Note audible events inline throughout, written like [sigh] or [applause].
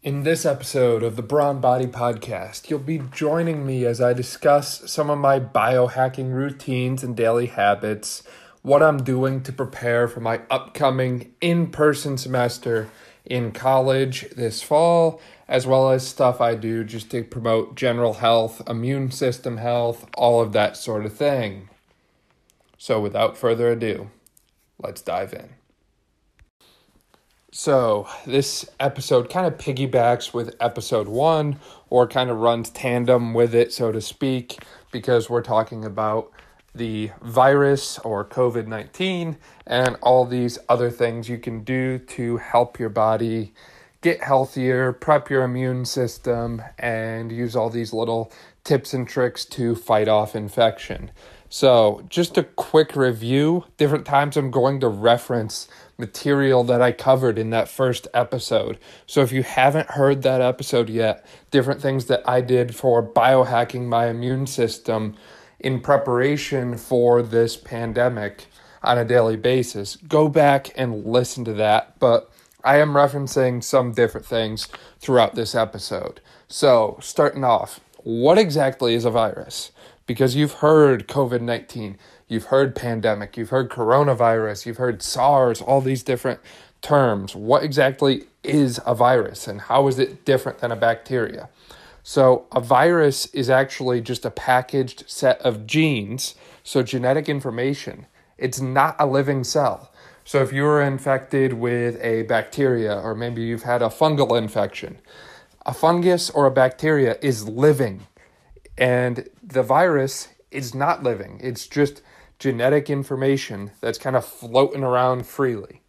In this episode of the Brawn Body Podcast, you'll be joining me as I discuss some of my biohacking routines and daily habits, what I'm doing to prepare for my upcoming in person semester in college this fall, as well as stuff I do just to promote general health, immune system health, all of that sort of thing. So, without further ado, let's dive in. So, this episode kind of piggybacks with episode one, or kind of runs tandem with it, so to speak, because we're talking about the virus or COVID 19 and all these other things you can do to help your body get healthier, prep your immune system, and use all these little tips and tricks to fight off infection. So, just a quick review. Different times I'm going to reference material that I covered in that first episode. So, if you haven't heard that episode yet, different things that I did for biohacking my immune system in preparation for this pandemic on a daily basis, go back and listen to that. But I am referencing some different things throughout this episode. So, starting off, what exactly is a virus? because you've heard COVID 19, you've heard pandemic, you've heard coronavirus, you've heard SARS, all these different terms. What exactly is a virus and how is it different than a bacteria? So, a virus is actually just a packaged set of genes, so genetic information. It's not a living cell. So, if you were infected with a bacteria, or maybe you've had a fungal infection, a fungus or a bacteria is living. And the virus is not living, it's just genetic information that's kind of floating around freely.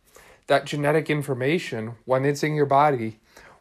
That genetic information, when it's in your body,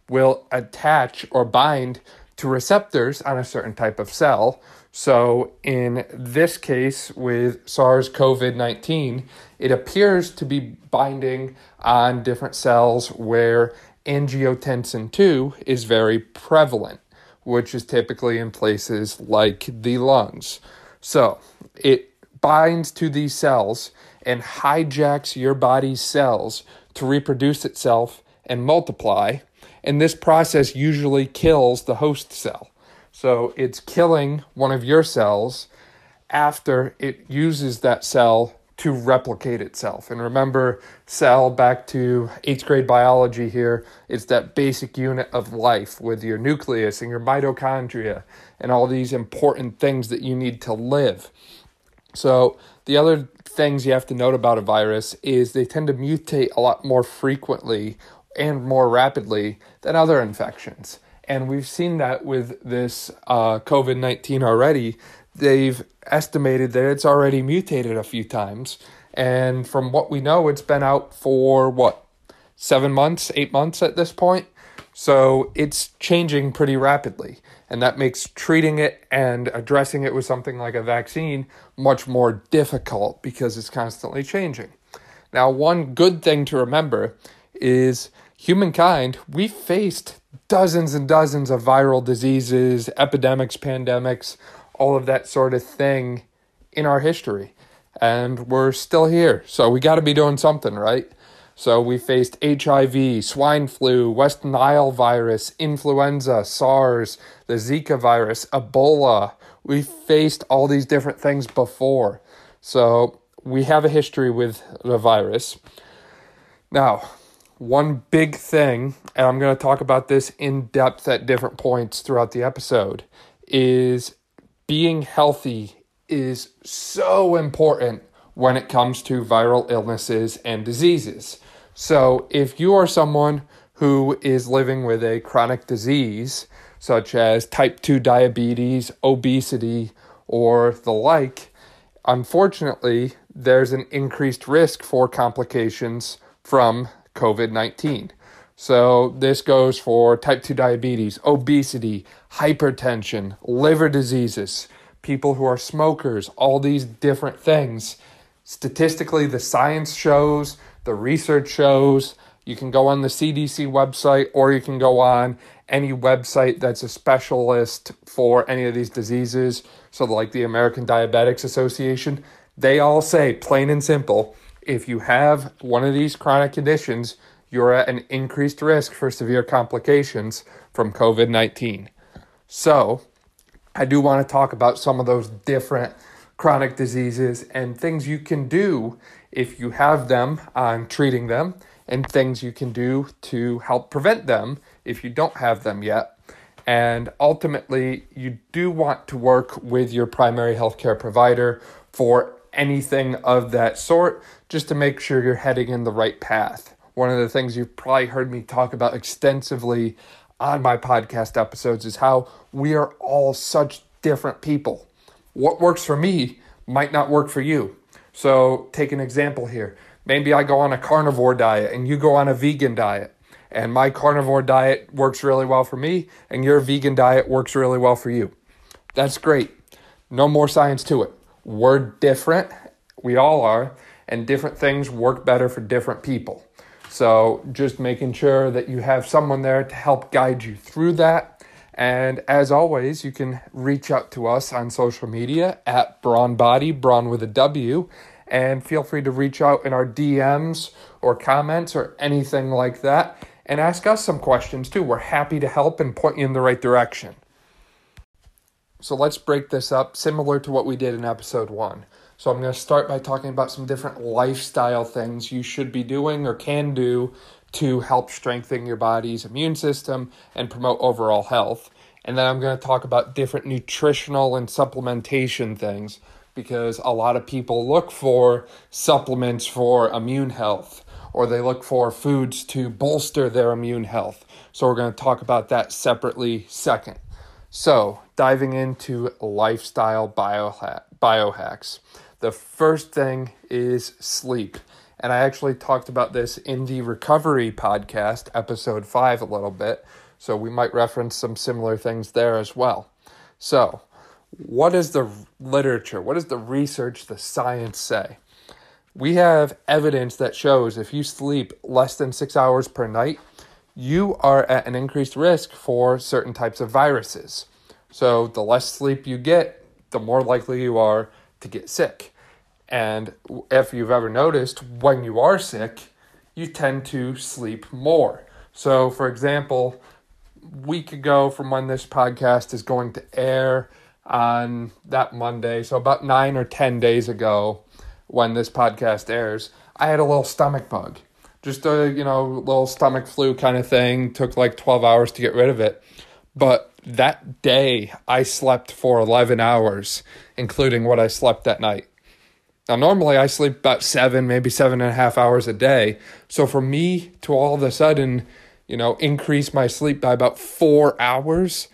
will attach or bind to receptors on a certain type of cell. So, in this case with SARS CoV 19, it appears to be binding on different cells where angiotensin 2 is very prevalent which is typically in places like the lungs. So it binds to these cells and hijacks your body's cells to reproduce itself and multiply. And this process usually kills the host cell. So it's killing one of your cells after it uses that cell to replicate itself. And remember, cell back to eighth grade biology here, it's that basic unit of life with your nucleus and your mitochondria and all these important things that you need to live. So, the other things you have to note about a virus is they tend to mutate a lot more frequently and more rapidly than other infections. And we've seen that with this uh, COVID 19 already they've estimated that it's already mutated a few times. And from what we know, it's been out for what, seven months, eight months at this point? So it's changing pretty rapidly. And that makes treating it and addressing it with something like a vaccine much more difficult because it's constantly changing. Now, one good thing to remember is humankind, we faced dozens and dozens of viral diseases, epidemics, pandemics, all of that sort of thing in our history. And we're still here. So we got to be doing something, right? So we faced HIV, swine flu, West Nile virus, influenza, SARS, the Zika virus, Ebola. We faced all these different things before. So we have a history with the virus. Now, one big thing, and I'm going to talk about this in depth at different points throughout the episode, is being healthy is so important when it comes to viral illnesses and diseases. So, if you are someone who is living with a chronic disease, such as type 2 diabetes, obesity, or the like, unfortunately, there's an increased risk for complications from COVID 19. So, this goes for type 2 diabetes, obesity, hypertension, liver diseases, people who are smokers, all these different things. Statistically, the science shows, the research shows. You can go on the CDC website or you can go on any website that's a specialist for any of these diseases. So, like the American Diabetics Association, they all say, plain and simple, if you have one of these chronic conditions, you're at an increased risk for severe complications from COVID 19. So, I do want to talk about some of those different chronic diseases and things you can do if you have them on treating them, and things you can do to help prevent them if you don't have them yet. And ultimately, you do want to work with your primary healthcare provider for anything of that sort just to make sure you're heading in the right path. One of the things you've probably heard me talk about extensively on my podcast episodes is how we are all such different people. What works for me might not work for you. So, take an example here. Maybe I go on a carnivore diet and you go on a vegan diet. And my carnivore diet works really well for me, and your vegan diet works really well for you. That's great. No more science to it. We're different. We all are. And different things work better for different people. So, just making sure that you have someone there to help guide you through that. And as always, you can reach out to us on social media at Brawn Body, Brawn with a W, and feel free to reach out in our DMs or comments or anything like that and ask us some questions too. We're happy to help and point you in the right direction. So let's break this up similar to what we did in episode one. So I'm going to start by talking about some different lifestyle things you should be doing or can do to help strengthen your body's immune system and promote overall health. And then I'm going to talk about different nutritional and supplementation things because a lot of people look for supplements for immune health or they look for foods to bolster their immune health. So we're going to talk about that separately second. So, diving into lifestyle biohack, biohacks. The first thing is sleep. And I actually talked about this in the recovery podcast, episode five, a little bit. So we might reference some similar things there as well. So, what does the literature, what does the research, the science say? We have evidence that shows if you sleep less than six hours per night, you are at an increased risk for certain types of viruses. So, the less sleep you get, the more likely you are to get sick. And if you've ever noticed, when you are sick, you tend to sleep more. So, for example, week ago from when this podcast is going to air on that Monday, so about nine or 10 days ago when this podcast airs, I had a little stomach bug. Just a, you know, little stomach flu kind of thing. Took like 12 hours to get rid of it. But that day, I slept for 11 hours, including what I slept that night. Now, normally I sleep about seven, maybe seven and a half hours a day. So for me to all of a sudden, you know, increase my sleep by about four hours,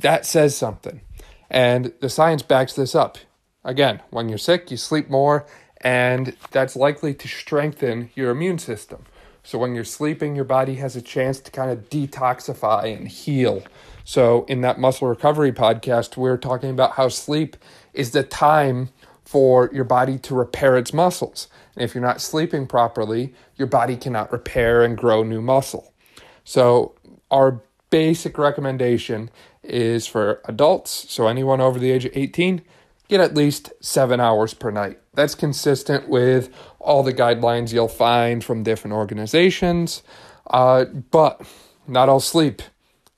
that says something. And the science backs this up. Again, when you're sick, you sleep more, and that's likely to strengthen your immune system. So when you're sleeping, your body has a chance to kind of detoxify and heal. So in that muscle recovery podcast, we are talking about how sleep is the time for your body to repair its muscles. And if you're not sleeping properly, your body cannot repair and grow new muscle. So our basic recommendation is for adults, so anyone over the age of 18, get at least seven hours per night. That's consistent with all the guidelines you'll find from different organizations, uh, but not all sleep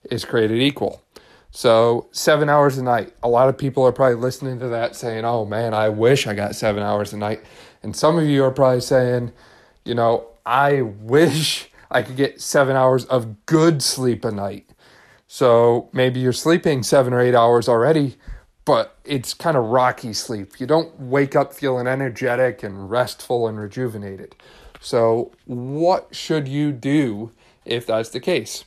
is created equal. So, seven hours a night. A lot of people are probably listening to that saying, oh man, I wish I got seven hours a night. And some of you are probably saying, you know, I wish I could get seven hours of good sleep a night. So, maybe you're sleeping seven or eight hours already, but it's kind of rocky sleep. You don't wake up feeling energetic and restful and rejuvenated. So, what should you do if that's the case?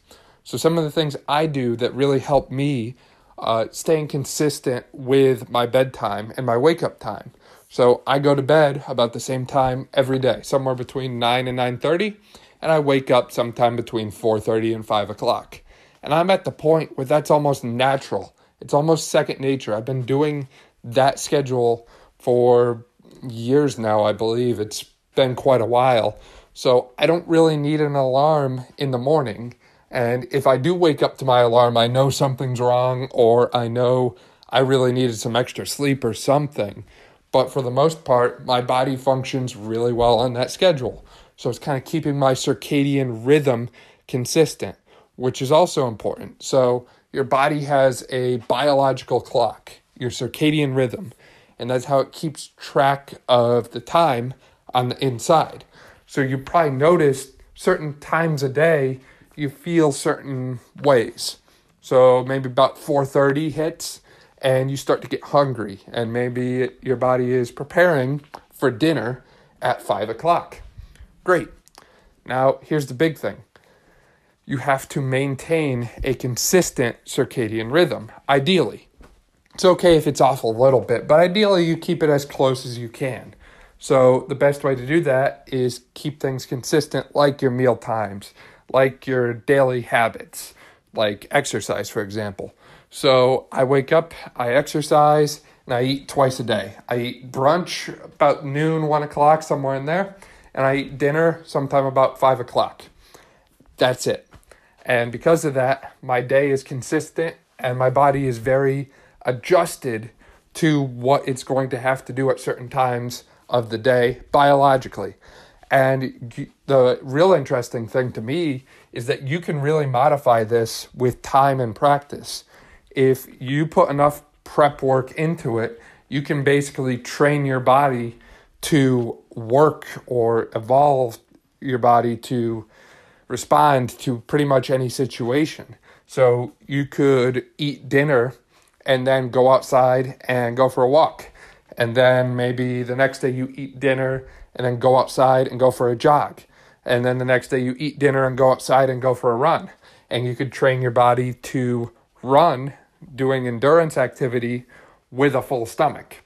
So, some of the things I do that really help me uh, staying consistent with my bedtime and my wake up time. So, I go to bed about the same time every day, somewhere between 9 and 9.30, and I wake up sometime between 4.30 and 5 o'clock. And I'm at the point where that's almost natural it's almost second nature. I've been doing that schedule for years now, I believe. It's been quite a while. So I don't really need an alarm in the morning. And if I do wake up to my alarm, I know something's wrong or I know I really needed some extra sleep or something. But for the most part, my body functions really well on that schedule. So it's kind of keeping my circadian rhythm consistent, which is also important. So your body has a biological clock, your circadian rhythm, and that's how it keeps track of the time on the inside. So you probably notice certain times a day you feel certain ways. So maybe about 4:30 hits and you start to get hungry, and maybe your body is preparing for dinner at five o'clock. Great. Now here's the big thing. You have to maintain a consistent circadian rhythm, ideally. It's okay if it's off a little bit, but ideally you keep it as close as you can. So the best way to do that is keep things consistent like your meal times, like your daily habits, like exercise for example. So I wake up, I exercise, and I eat twice a day. I eat brunch about noon, one o'clock, somewhere in there, and I eat dinner sometime about five o'clock. That's it. And because of that, my day is consistent and my body is very adjusted to what it's going to have to do at certain times of the day biologically. And the real interesting thing to me is that you can really modify this with time and practice. If you put enough prep work into it, you can basically train your body to work or evolve your body to respond to pretty much any situation. So you could eat dinner and then go outside and go for a walk and then maybe the next day you eat dinner and then go outside and go for a jog. And then the next day you eat dinner and go outside and go for a run. And you could train your body to run doing endurance activity with a full stomach.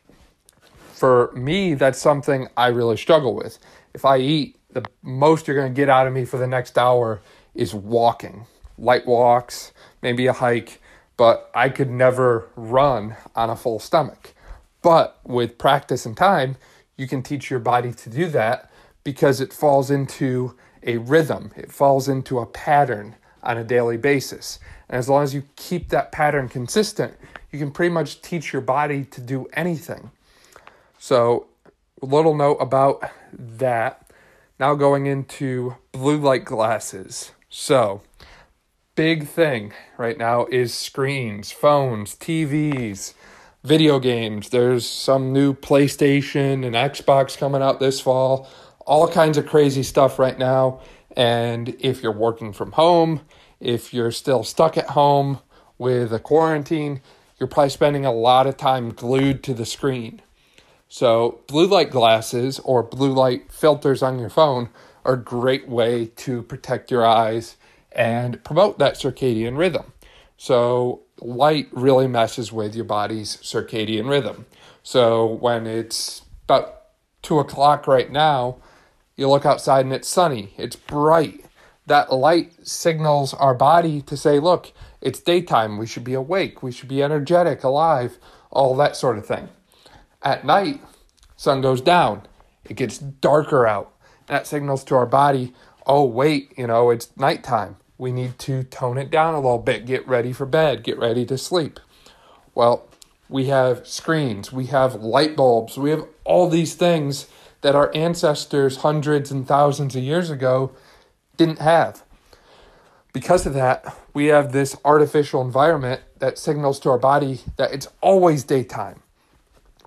For me, that's something I really struggle with. If I eat, the most you're going to get out of me for the next hour is walking, light walks, maybe a hike, but I could never run on a full stomach. But with practice and time, you can teach your body to do that because it falls into a rhythm, it falls into a pattern on a daily basis. And as long as you keep that pattern consistent, you can pretty much teach your body to do anything. So, a little note about that. Now, going into blue light glasses. So, big thing right now is screens, phones, TVs video games. There's some new PlayStation and Xbox coming out this fall. All kinds of crazy stuff right now. And if you're working from home, if you're still stuck at home with a quarantine, you're probably spending a lot of time glued to the screen. So, blue light glasses or blue light filters on your phone are a great way to protect your eyes and promote that circadian rhythm. So, light really messes with your body's circadian rhythm. So when it's about two o'clock right now, you look outside and it's sunny, it's bright. That light signals our body to say, look, it's daytime, we should be awake, we should be energetic, alive, all that sort of thing. At night, sun goes down, it gets darker out. That signals to our body, oh, wait, you know, it's nighttime we need to tone it down a little bit, get ready for bed, get ready to sleep. Well, we have screens, we have light bulbs, we have all these things that our ancestors hundreds and thousands of years ago didn't have. Because of that, we have this artificial environment that signals to our body that it's always daytime.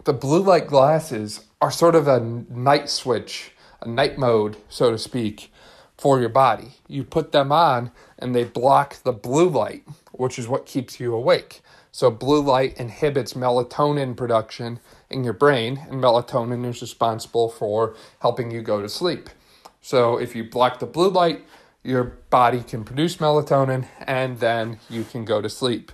The blue light glasses are sort of a night switch, a night mode, so to speak, for your body. You put them on and they block the blue light, which is what keeps you awake. So, blue light inhibits melatonin production in your brain, and melatonin is responsible for helping you go to sleep. So, if you block the blue light, your body can produce melatonin and then you can go to sleep.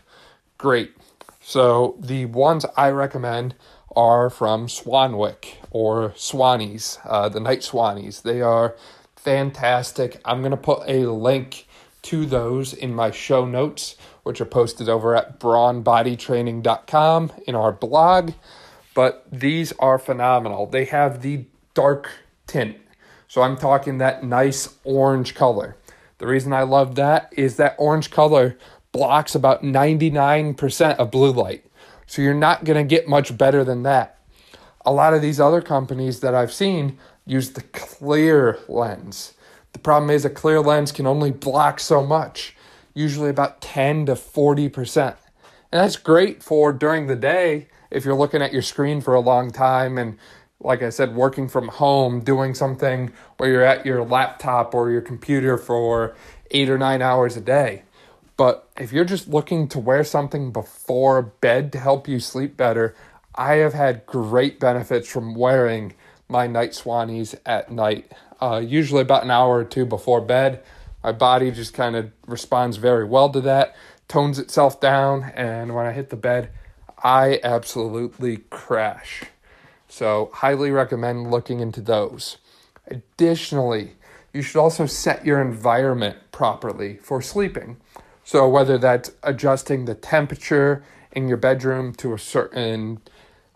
Great. So, the ones I recommend are from Swanwick or Swannies, uh, the night Swannies. They are fantastic. I'm going to put a link to those in my show notes, which are posted over at brawnbodytraining.com in our blog. But these are phenomenal. They have the dark tint. So I'm talking that nice orange color. The reason I love that is that orange color blocks about 99% of blue light. So you're not going to get much better than that. A lot of these other companies that I've seen, use the clear lens. The problem is a clear lens can only block so much, usually about 10 to 40%. And that's great for during the day if you're looking at your screen for a long time and like I said, working from home, doing something where you're at your laptop or your computer for eight or nine hours a day. But if you're just looking to wear something before bed to help you sleep better, I have had great benefits from wearing my night swannies at night. Uh, usually about an hour or two before bed. My body just kind of responds very well to that, tones itself down, and when I hit the bed, I absolutely crash. So, highly recommend looking into those. Additionally, you should also set your environment properly for sleeping. So, whether that's adjusting the temperature in your bedroom to a certain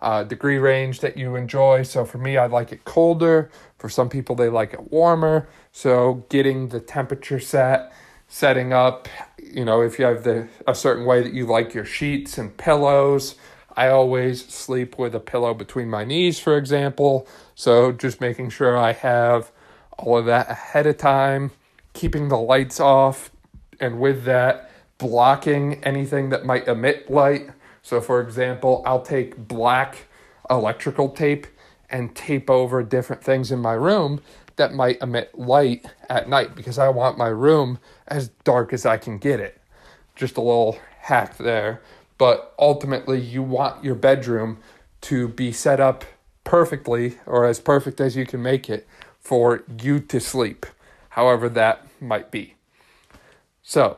uh, degree range that you enjoy. So, for me, I like it colder. For some people, they like it warmer. So, getting the temperature set, setting up, you know, if you have the a certain way that you like your sheets and pillows. I always sleep with a pillow between my knees, for example. So, just making sure I have all of that ahead of time, keeping the lights off, and with that, blocking anything that might emit light. So, for example, I'll take black electrical tape and tape over different things in my room that might emit light at night because I want my room as dark as I can get it. Just a little hack there. But ultimately, you want your bedroom to be set up perfectly or as perfect as you can make it for you to sleep, however that might be. So,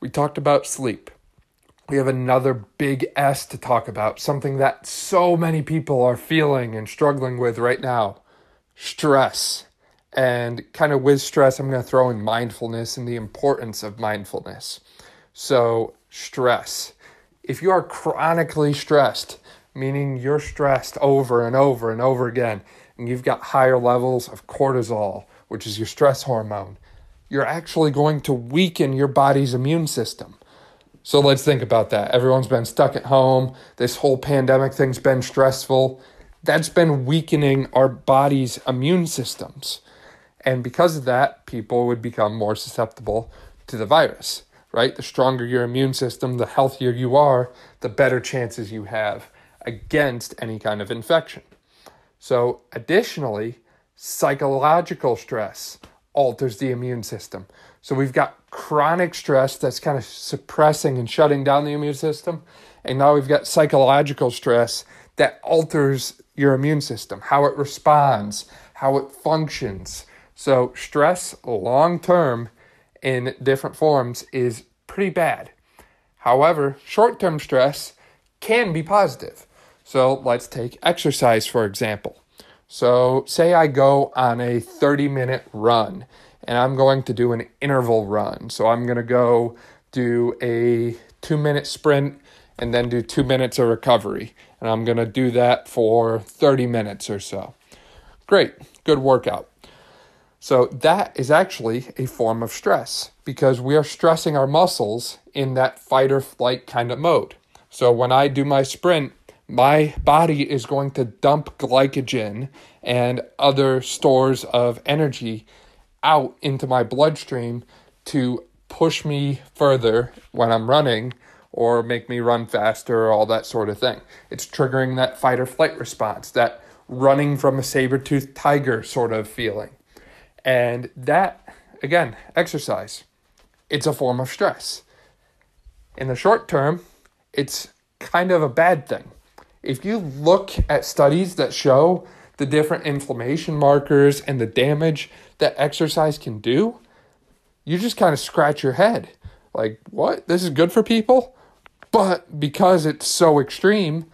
we talked about sleep. We have another big S to talk about, something that so many people are feeling and struggling with right now stress. And kind of with stress, I'm going to throw in mindfulness and the importance of mindfulness. So, stress. If you are chronically stressed, meaning you're stressed over and over and over again, and you've got higher levels of cortisol, which is your stress hormone, you're actually going to weaken your body's immune system. So let's think about that. Everyone's been stuck at home. This whole pandemic thing's been stressful. That's been weakening our body's immune systems. And because of that, people would become more susceptible to the virus, right? The stronger your immune system, the healthier you are, the better chances you have against any kind of infection. So, additionally, psychological stress alters the immune system. So, we've got chronic stress that's kind of suppressing and shutting down the immune system. And now we've got psychological stress that alters your immune system, how it responds, how it functions. So, stress long term in different forms is pretty bad. However, short term stress can be positive. So let's take exercise for example. So, say I go on a 30 minute run and I'm going to do an interval run. So, I'm going to go do a two minute sprint and then do two minutes of recovery. And I'm going to do that for 30 minutes or so. Great, good workout. So, that is actually a form of stress because we are stressing our muscles in that fight or flight kind of mode. So, when I do my sprint, my body is going to dump glycogen and other stores of energy out into my bloodstream to push me further when I'm running or make me run faster or all that sort of thing. It's triggering that fight or flight response, that running from a saber-toothed tiger sort of feeling. And that, again, exercise, it's a form of stress. In the short term, it's kind of a bad thing if you look at studies that show the different inflammation markers and the damage that exercise can do, you just kind of scratch your head. Like, what? This is good for people? But because it's so extreme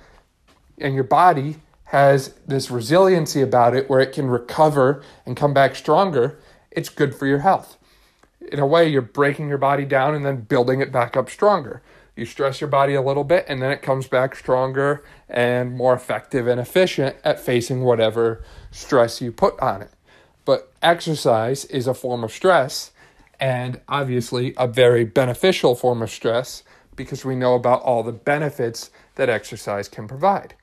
and your body has this resiliency about it where it can recover and come back stronger, it's good for your health. In a way, you're breaking your body down and then building it back up stronger. You stress your body a little bit, and then it comes back stronger and more effective and efficient at facing whatever stress you put on it. But exercise is a form of stress, and obviously a very beneficial form of stress because we know about all the benefits that exercise can provide.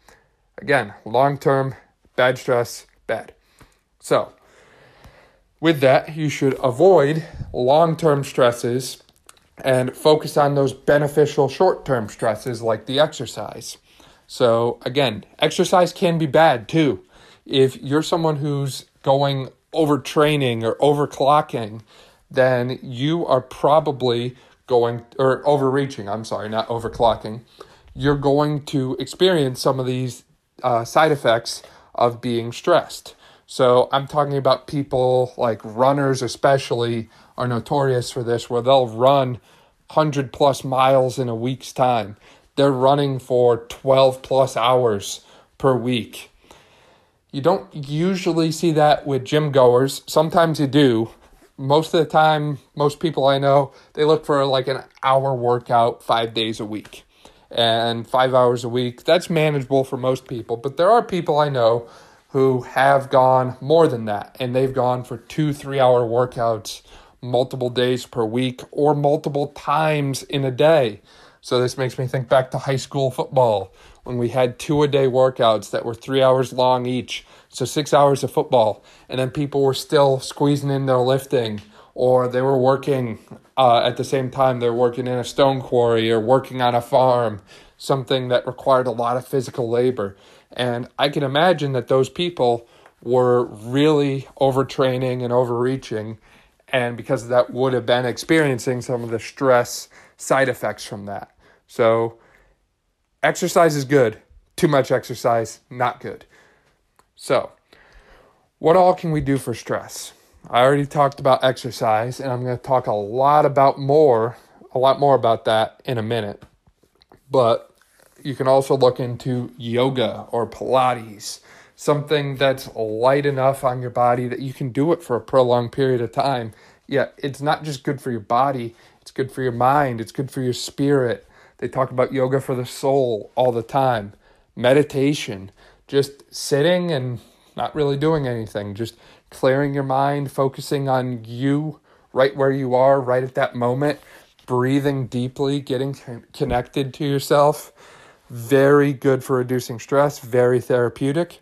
Again, long term, bad stress, bad. So, with that, you should avoid long term stresses and focus on those beneficial short term stresses like the exercise. So, again, exercise can be bad too. If you're someone who's going overtraining or overclocking, then you are probably going, or overreaching, I'm sorry, not overclocking. You're going to experience some of these uh, side effects of being stressed. So I'm talking about people like runners, especially, are notorious for this, where they'll run 100 plus miles in a week's time. They're running for 12 plus hours per week. You don't usually see that with gym goers. Sometimes you do. Most of the time, most people I know, they look for like an hour workout five days a week. And five hours a week, that's manageable for most people. But there are people I know who have gone more than that, and they've gone for two, three hour workouts multiple days per week or multiple times in a day. So this makes me think back to high school football when we had two a day workouts that were three hours long each. So six hours of football. And then people were still squeezing in their lifting or they were working uh, at the same time. They're working in a stone quarry or working on a farm, something that required a lot of physical labor. And I can imagine that those people were really overtraining and overreaching. And because of that, would have been experiencing some of the stress side effects from that. So, exercise is good. Too much exercise, not good. So, what all can we do for stress? I already talked about exercise, and I'm going to talk a lot about more, a lot more about that in a minute. But you can also look into yoga or Pilates, something that's light enough on your body that you can do it for a prolonged period of time. Yeah, it's not just good for your body, it's good for your mind, it's good for your spirit. They talk about yoga for the soul all the time. Meditation, just sitting and not really doing anything, just clearing your mind, focusing on you right where you are, right at that moment, breathing deeply, getting connected to yourself very good for reducing stress, very therapeutic.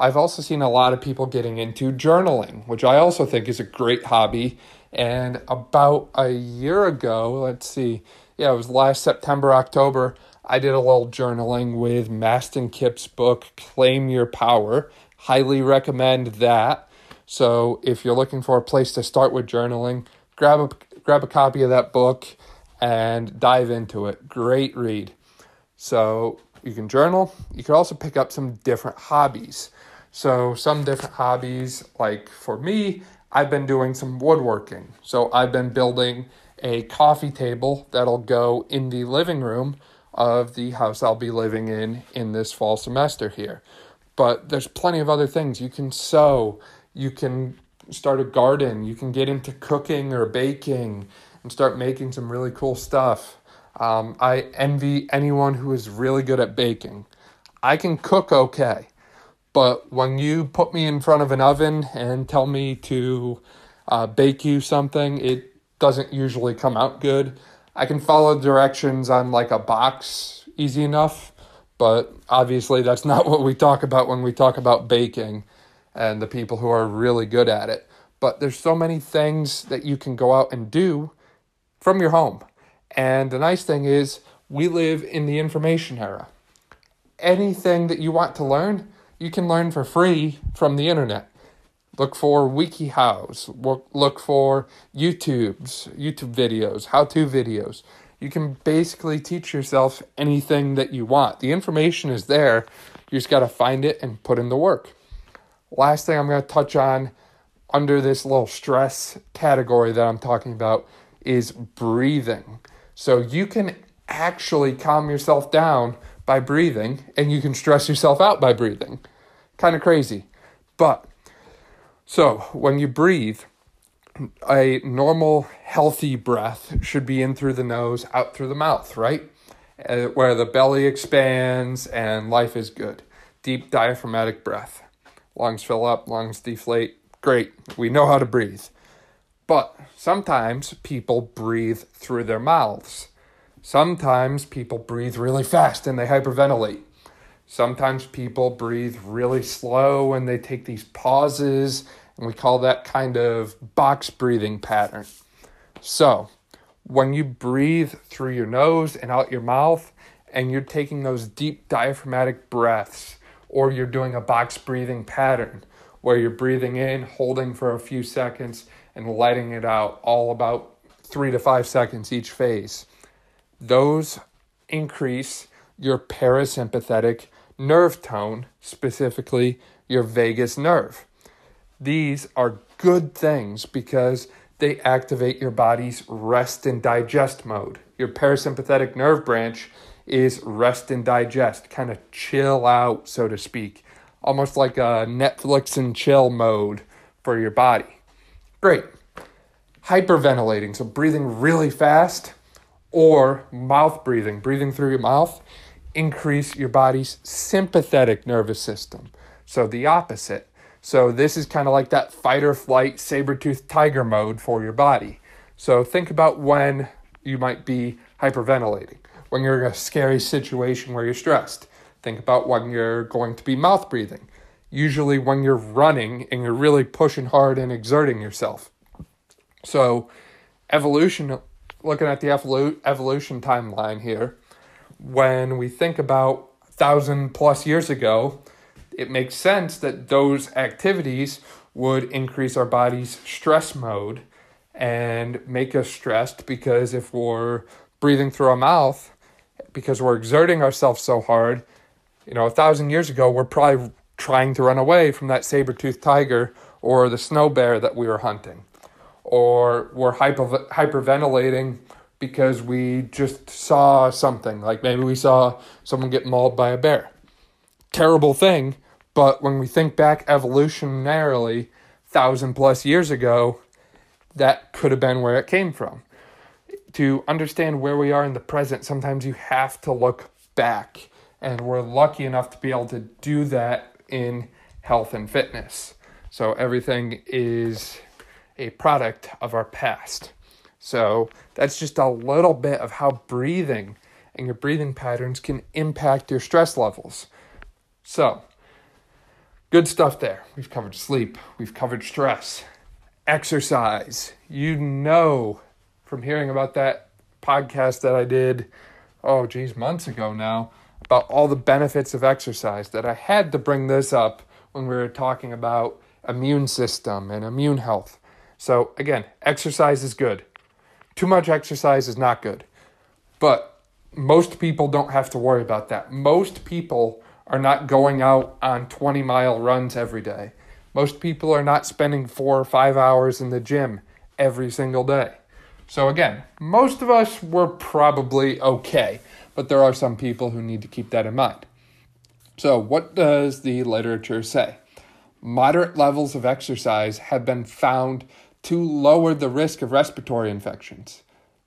I've also seen a lot of people getting into journaling, which I also think is a great hobby. And about a year ago, let's see, yeah, it was last September, October, I did a little journaling with Mastin Kipp's book, Claim Your Power. Highly recommend that. So if you're looking for a place to start with journaling, grab a grab a copy of that book and dive into it. Great read. So you can journal. You can also pick up some different hobbies. So, some different hobbies, like for me, I've been doing some woodworking. So, I've been building a coffee table that'll go in the living room of the house I'll be living in in this fall semester here. But there's plenty of other things. You can sew, you can start a garden, you can get into cooking or baking and start making some really cool stuff. Um, I envy anyone who is really good at baking. I can cook okay, but when you put me in front of an oven and tell me to uh, bake you something, it doesn't usually come out good. I can follow directions on like a box easy enough, but obviously that's [laughs] not what we talk about when we talk about baking and the people who are really good at it. But there's so many things that you can go out and do from your home. And the nice thing is, we live in the information era. Anything that you want to learn, you can learn for free from the internet. Look for WikiHows, look for YouTube's, YouTube videos, how to videos. You can basically teach yourself anything that you want. The information is there, you just got to find it and put in the work. Last thing I'm going to touch on under this little stress category that I'm talking about is breathing. So you can actually calm yourself down by breathing and you can stress yourself out by breathing. Kind of crazy. But so when you breathe, a normal healthy breath should be in through the nose, out through the mouth, right? Uh, where the belly expands and life is good. Deep diaphragmatic breath. Lungs fill up, lungs deflate. Great. We know how to breathe. But sometimes people breathe through their mouths. Sometimes people breathe really fast and they hyperventilate. Sometimes people breathe really slow and they take these pauses, and we call that kind of box breathing pattern. So, when you breathe through your nose and out your mouth, and you're taking those deep diaphragmatic breaths, or you're doing a box breathing pattern where you're breathing in, holding for a few seconds, and letting it out, all about three to five seconds each phase. Those increase your parasympathetic nerve tone, specifically your vagus nerve. These are good things because they activate your body's rest and digest mode. Your parasympathetic nerve branch is rest and digest, kind of chill out, so to speak, almost like a Netflix and chill mode for your body. Great. Hyperventilating, so breathing really fast, or mouth breathing, breathing through your mouth, increase your body's sympathetic nervous system. So the opposite. So this is kind of like that fight or flight saber-toothed tiger mode for your body. So think about when you might be hyperventilating, when you're in a scary situation where you're stressed. Think about when you're going to be mouth breathing. Usually when you're running and you're really pushing hard and exerting yourself. So evolution looking at the evolution timeline here, when we think about thousand plus years ago, it makes sense that those activities would increase our body's stress mode and make us stressed because if we're breathing through our mouth, because we're exerting ourselves so hard, you know, a thousand years ago, we're probably trying to run away from that saber toothed tiger or the snow bear that we were hunting. Or we're hyper, hyperventilating because we just saw something. Like maybe we saw someone get mauled by a bear. Terrible thing, but when we think back evolutionarily, thousand plus years ago, that could have been where it came from. To understand where we are in the present, sometimes you have to look back. And we're lucky enough to be able to do that in health and fitness. So everything is a product of our past. So that's just a little bit of how breathing and your breathing patterns can impact your stress levels. So, Good stuff there. We've covered sleep, we've covered stress, exercise. You know from hearing about that podcast that I did, oh, geez, months ago now, about all the benefits of exercise that I had to bring this up when we were talking about immune system and immune health. So, again, exercise is good. Too much exercise is not good. But most people don't have to worry about that. Most people are not going out on 20 mile runs every day. Most people are not spending four or five hours in the gym every single day. So, again, most of us were probably okay, but there are some people who need to keep that in mind. So, what does the literature say? Moderate levels of exercise have been found to lower the risk of respiratory infections.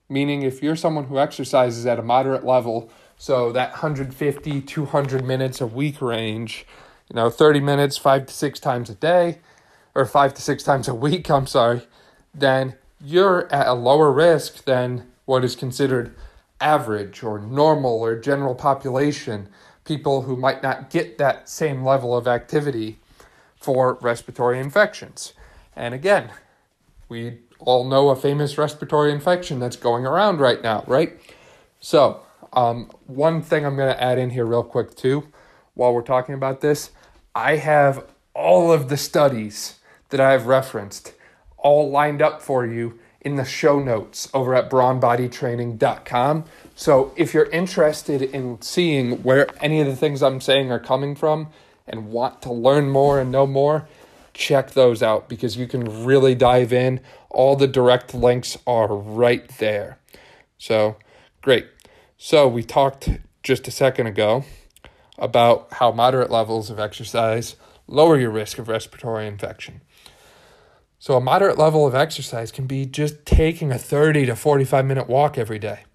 Meaning, if you're someone who exercises at a moderate level, so that 150, 200 minutes a week range, you know, 30 minutes, five to six times a day, or five to six times a week, I'm sorry, then you're at a lower risk than what is considered average or normal or general population, people who might not get that same level of activity for respiratory infections. And again, we all know a famous respiratory infection that's going around right now, right? So, um, one thing I'm going to add in here, real quick, too, while we're talking about this, I have all of the studies that I've referenced all lined up for you in the show notes over at brawnbodytraining.com. So if you're interested in seeing where any of the things I'm saying are coming from and want to learn more and know more, check those out because you can really dive in. All the direct links are right there. So, great. So, we talked just a second ago about how moderate levels of exercise lower your risk of respiratory infection. So, a moderate level of exercise can be just taking a 30 to 45 minute walk every day.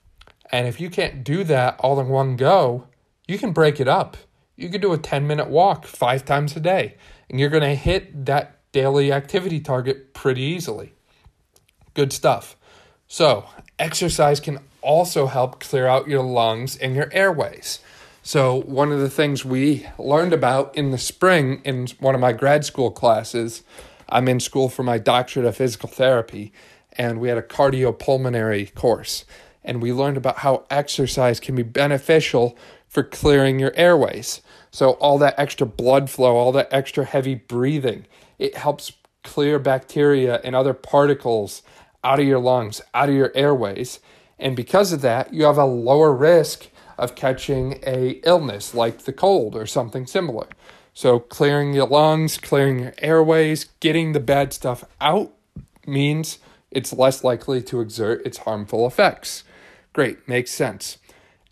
And if you can't do that all in one go, you can break it up. You can do a 10 minute walk five times a day, and you're going to hit that daily activity target pretty easily. Good stuff. So, exercise can also help clear out your lungs and your airways. So, one of the things we learned about in the spring in one of my grad school classes, I'm in school for my doctorate of physical therapy, and we had a cardiopulmonary course. And we learned about how exercise can be beneficial for clearing your airways. So, all that extra blood flow, all that extra heavy breathing, it helps clear bacteria and other particles out of your lungs, out of your airways. And because of that, you have a lower risk of catching a illness like the cold or something similar. So clearing your lungs, clearing your airways, getting the bad stuff out means it's less likely to exert its harmful effects. Great, makes sense.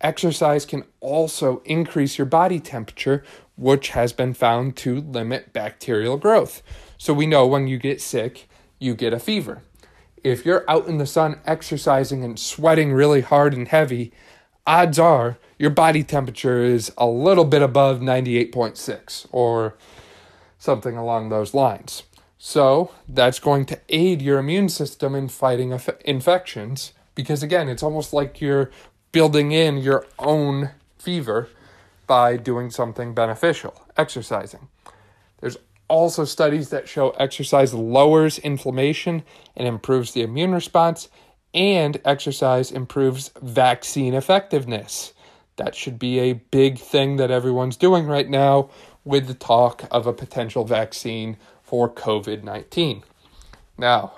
Exercise can also increase your body temperature, which has been found to limit bacterial growth. So we know when you get sick, you get a fever. If you're out in the sun exercising and sweating really hard and heavy, odds are your body temperature is a little bit above 98.6 or something along those lines. So that's going to aid your immune system in fighting infections because, again, it's almost like you're building in your own fever by doing something beneficial, exercising. There's also studies that show exercise lowers inflammation and improves the immune response and exercise improves vaccine effectiveness. That should be a big thing that everyone's doing right now with the talk of a potential vaccine for COVID 19. Now,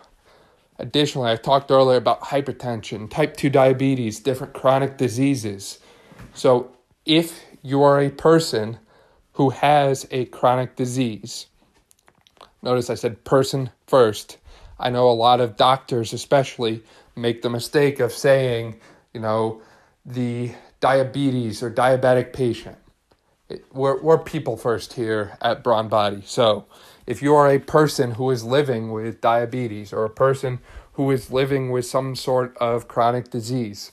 additionally, I talked earlier about hypertension, type 2 diabetes, different chronic diseases. So, if you are a person who has a chronic disease, notice I said person first. I know a lot of doctors, especially, make the mistake of saying, you know, the diabetes or diabetic patient. It, we're, we're people first here at Brawn Body. So if you are a person who is living with diabetes or a person who is living with some sort of chronic disease,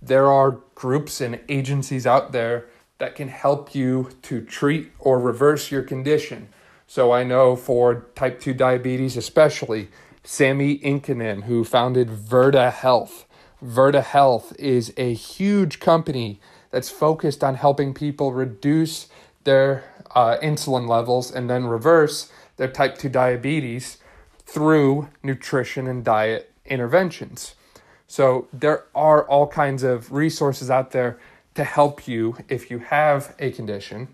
there are groups and agencies out there that can help you to treat or reverse your condition. So I know for type 2 diabetes, especially, Sami Inkinen, who founded Virta Health. Virta Health is a huge company that's focused on helping people reduce their uh, insulin levels and then reverse their type 2 diabetes through nutrition and diet interventions. So, there are all kinds of resources out there to help you if you have a condition.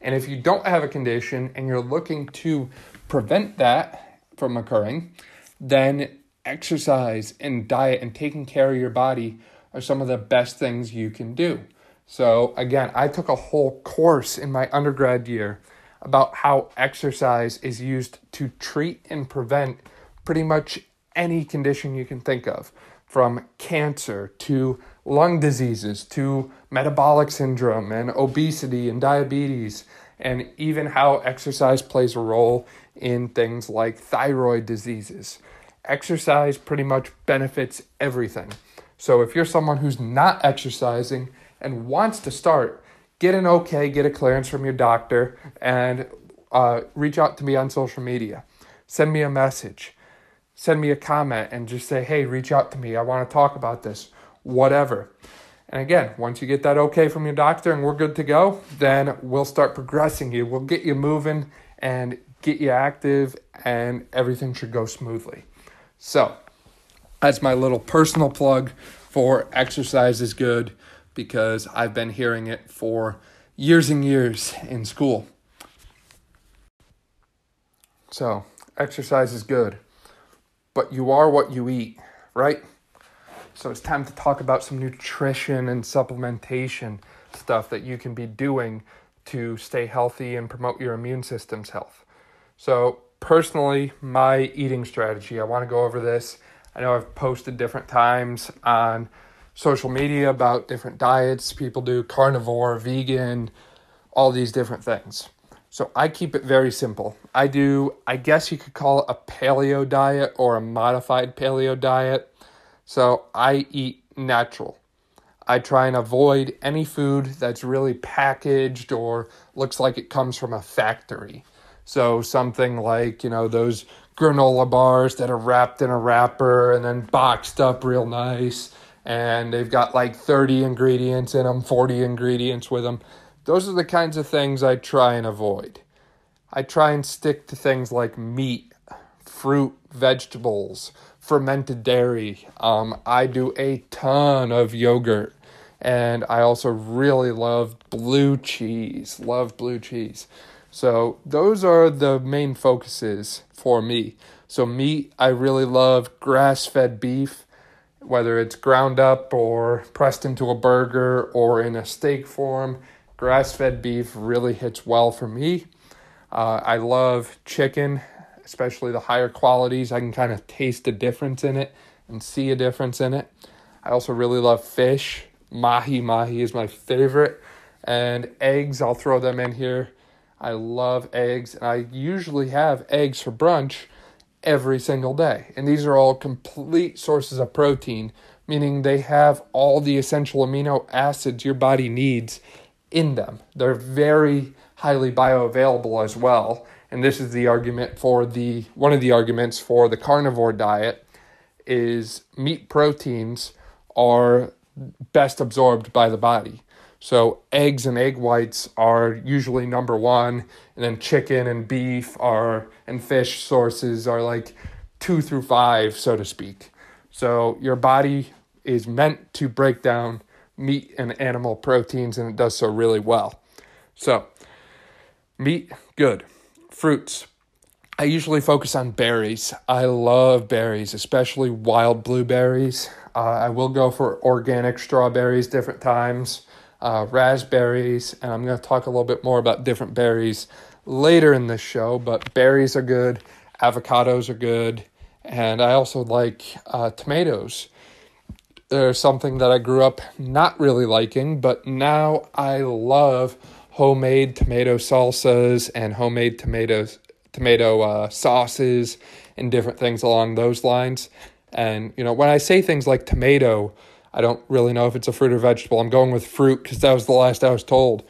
And if you don't have a condition and you're looking to prevent that from occurring, then exercise and diet and taking care of your body are some of the best things you can do. So, again, I took a whole course in my undergrad year about how exercise is used to treat and prevent pretty much any condition you can think of, from cancer to lung diseases to metabolic syndrome and obesity and diabetes, and even how exercise plays a role in things like thyroid diseases exercise pretty much benefits everything. So if you're someone who's not exercising and wants to start, get an okay, get a clearance from your doctor, and uh, reach out to me on social media. Send me a message, send me a comment, and just say, hey, reach out to me. I want to talk about this, whatever. And again, once you get that okay from your doctor and we're good to go, then we'll start progressing you. We'll get you moving and get you active, and everything should go smoothly. So, that's my little personal plug for exercise is good because I've been hearing it for years and years in school. So, exercise is good, but you are what you eat, right? So, it's time to talk about some nutrition and supplementation stuff that you can be doing to stay healthy and promote your immune system's health. So, personally, my eating strategy. I want to go over this. I know I've posted different times on social media about different diets people do carnivore, vegan, all these different things. So I keep it very simple. I do, I guess you could call it a paleo diet or a modified paleo diet. So I eat natural. I try and avoid any food that's really packaged or looks like it comes from a factory. So something like, you know, those granola bars that are wrapped in a wrapper and then boxed up real nice and they've got like 30 ingredients in them, 40 ingredients with them. Those are the kinds of things I try and avoid. I try and stick to things like meat, fruit, vegetables, fermented dairy. Um, I do a ton of yogurt. And I also really love blue cheese. Love blue cheese. So those are the main focuses for me. So meat, I really love grass-fed beef, whether it's ground up or pressed into a burger or in a steak form. Grass-fed beef really hits well for me. Uh, I love chicken, especially the higher qualities. I can kind of taste a difference in it and see a difference in it. I also really love fish. Mahi mahi is my favorite. And eggs, I'll throw them in here. I love eggs, and I usually have eggs for brunch every single day. And these are all complete sources of protein, meaning they have all the essential amino acids your body needs in them. They're very highly bioavailable as well. And this is the argument for the one of the arguments for the carnivore diet is meat proteins are best absorbed by the body. So eggs and egg whites are usually number one, and then chicken and beef are and fish sources are like two through five, so to speak. So your body is meant to break down meat and animal proteins, and it does so really well. So meat, good. Fruits. I usually focus on berries. I love berries, especially wild blueberries. Uh, I will go for organic strawberries different times, uh, raspberries, and I'm going to talk a little bit more about different berries later in this show. But berries are good, avocados are good, and I also like uh, tomatoes. They're something that I grew up not really liking, but now I love homemade tomato salsas and homemade tomatoes tomato uh, sauces and different things along those lines. And, you know, when I say things like tomato, I don't really know if it's a fruit or vegetable. I'm going with fruit because that was the last I was told.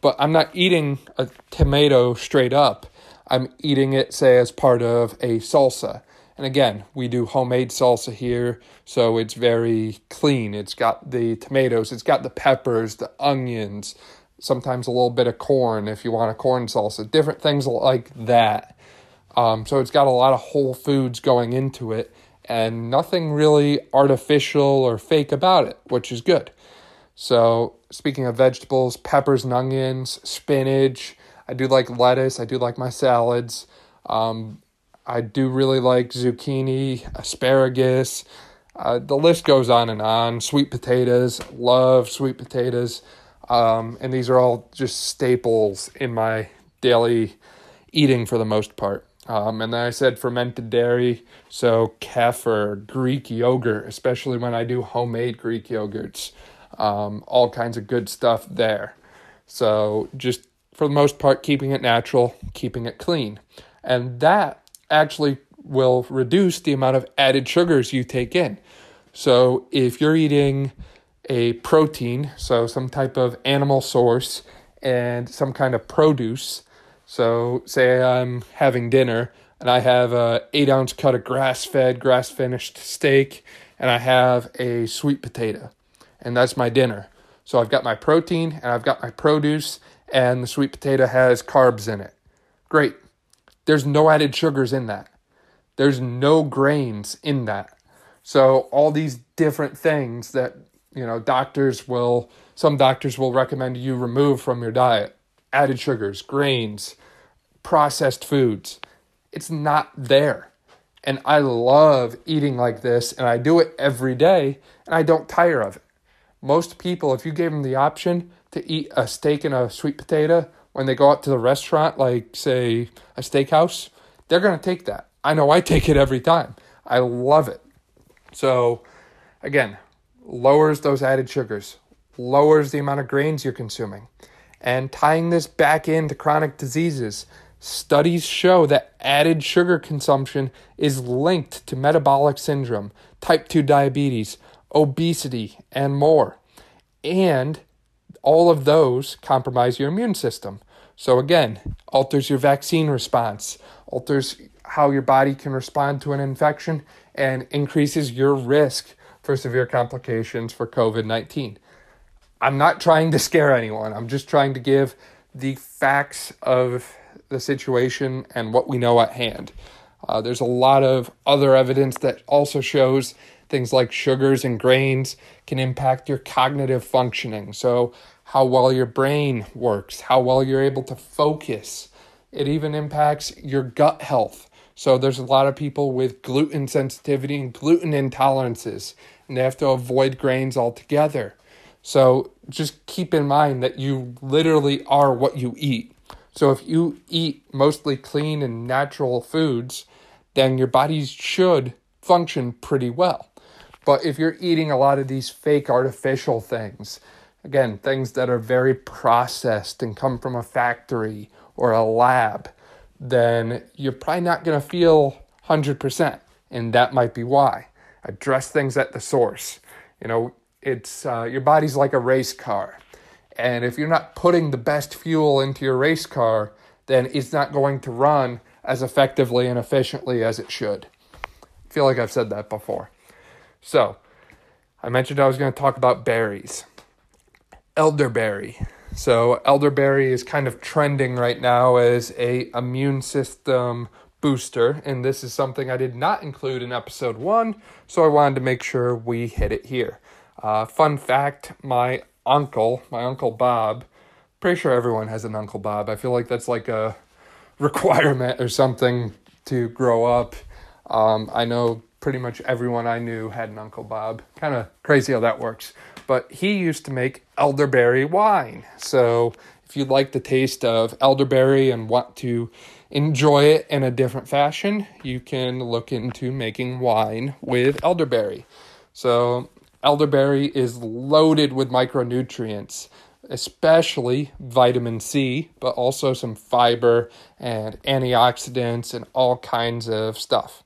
But I'm not eating a tomato straight up. I'm eating it, say, as part of a salsa. And again, we do homemade salsa here, so it's very clean. It's got the tomatoes, it's got the peppers, the onions, sometimes a little bit of corn if you want a corn salsa, different things like that. Um, so it's got a lot of whole foods going into it and nothing really artificial or fake about it, which is good. So, speaking of vegetables, peppers and onions, spinach, I do like lettuce, I do like my salads. Um, I do really like zucchini, asparagus. Uh, the list goes on and on. Sweet potatoes, love sweet potatoes. Um, and these are all just staples in my daily eating for the most part. Um, and then I said fermented dairy, so kefir, Greek yogurt, especially when I do homemade Greek yogurts. Um, all kinds of good stuff there. So just for the most part, keeping it natural, keeping it clean. And that actually will reduce the amount of added sugars you take in. So if you're eating a protein, so some type of animal source, and some kind of produce. So, say I'm having dinner and I have a eight ounce cut of grass fed, grass finished steak, and I have a sweet potato, and that's my dinner. So I've got my protein and I've got my produce, and the sweet potato has carbs in it. Great. There's no added sugars in that. There's no grains in that. So all these different things that you know, doctors will, some doctors will recommend you remove from your diet added sugars, grains, processed foods. It's not there. And I love eating like this, and I do it every day, and I don't tire of it. Most people, if you gave them the option to eat a steak and a sweet potato when they go out to the restaurant, like, say, a steakhouse, they're going to take that. I know I take it every time. I love it. So, again, lowers those added sugars, lowers the amount of grains you're consuming. And tying this back into chronic diseases, studies show that added sugar consumption is linked to metabolic syndrome, type 2 diabetes, obesity, and more. And all of those compromise your immune system. So, again, alters your vaccine response, alters how your body can respond to an infection, and increases your risk for severe complications for COVID 19. I'm not trying to scare anyone. I'm just trying to give the facts of the situation and what we know at hand. Uh, there's a lot of other evidence that also shows things like sugars and grains can impact your cognitive functioning. So, how well your brain works, how well you're able to focus. It even impacts your gut health. So, there's a lot of people with gluten sensitivity and gluten intolerances, and they have to avoid grains altogether. So, just keep in mind that you literally are what you eat. So, if you eat mostly clean and natural foods, then your body should function pretty well. But if you're eating a lot of these fake artificial things, again, things that are very processed and come from a factory or a lab, then you're probably not going to feel 100%. And that might be why. Address things at the source. You know, it's uh, your body's like a race car. And if you're not putting the best fuel into your race car, then it's not going to run as effectively and efficiently as it should. I feel like I've said that before. So, I mentioned I was going to talk about berries. Elderberry. So, elderberry is kind of trending right now as a immune system booster, and this is something I did not include in episode 1, so I wanted to make sure we hit it here. Uh, fun fact, my uncle, my uncle Bob, pretty sure everyone has an uncle Bob. I feel like that's like a [laughs] requirement or something to grow up. Um, I know pretty much everyone I knew had an Uncle Bob. Kind of crazy how that works. But he used to make elderberry wine. So if you like the taste of elderberry and want to enjoy it in a different fashion, you can look into making wine with elderberry. So elderberry is loaded with micronutrients especially vitamin C, but also some fiber and antioxidants and all kinds of stuff.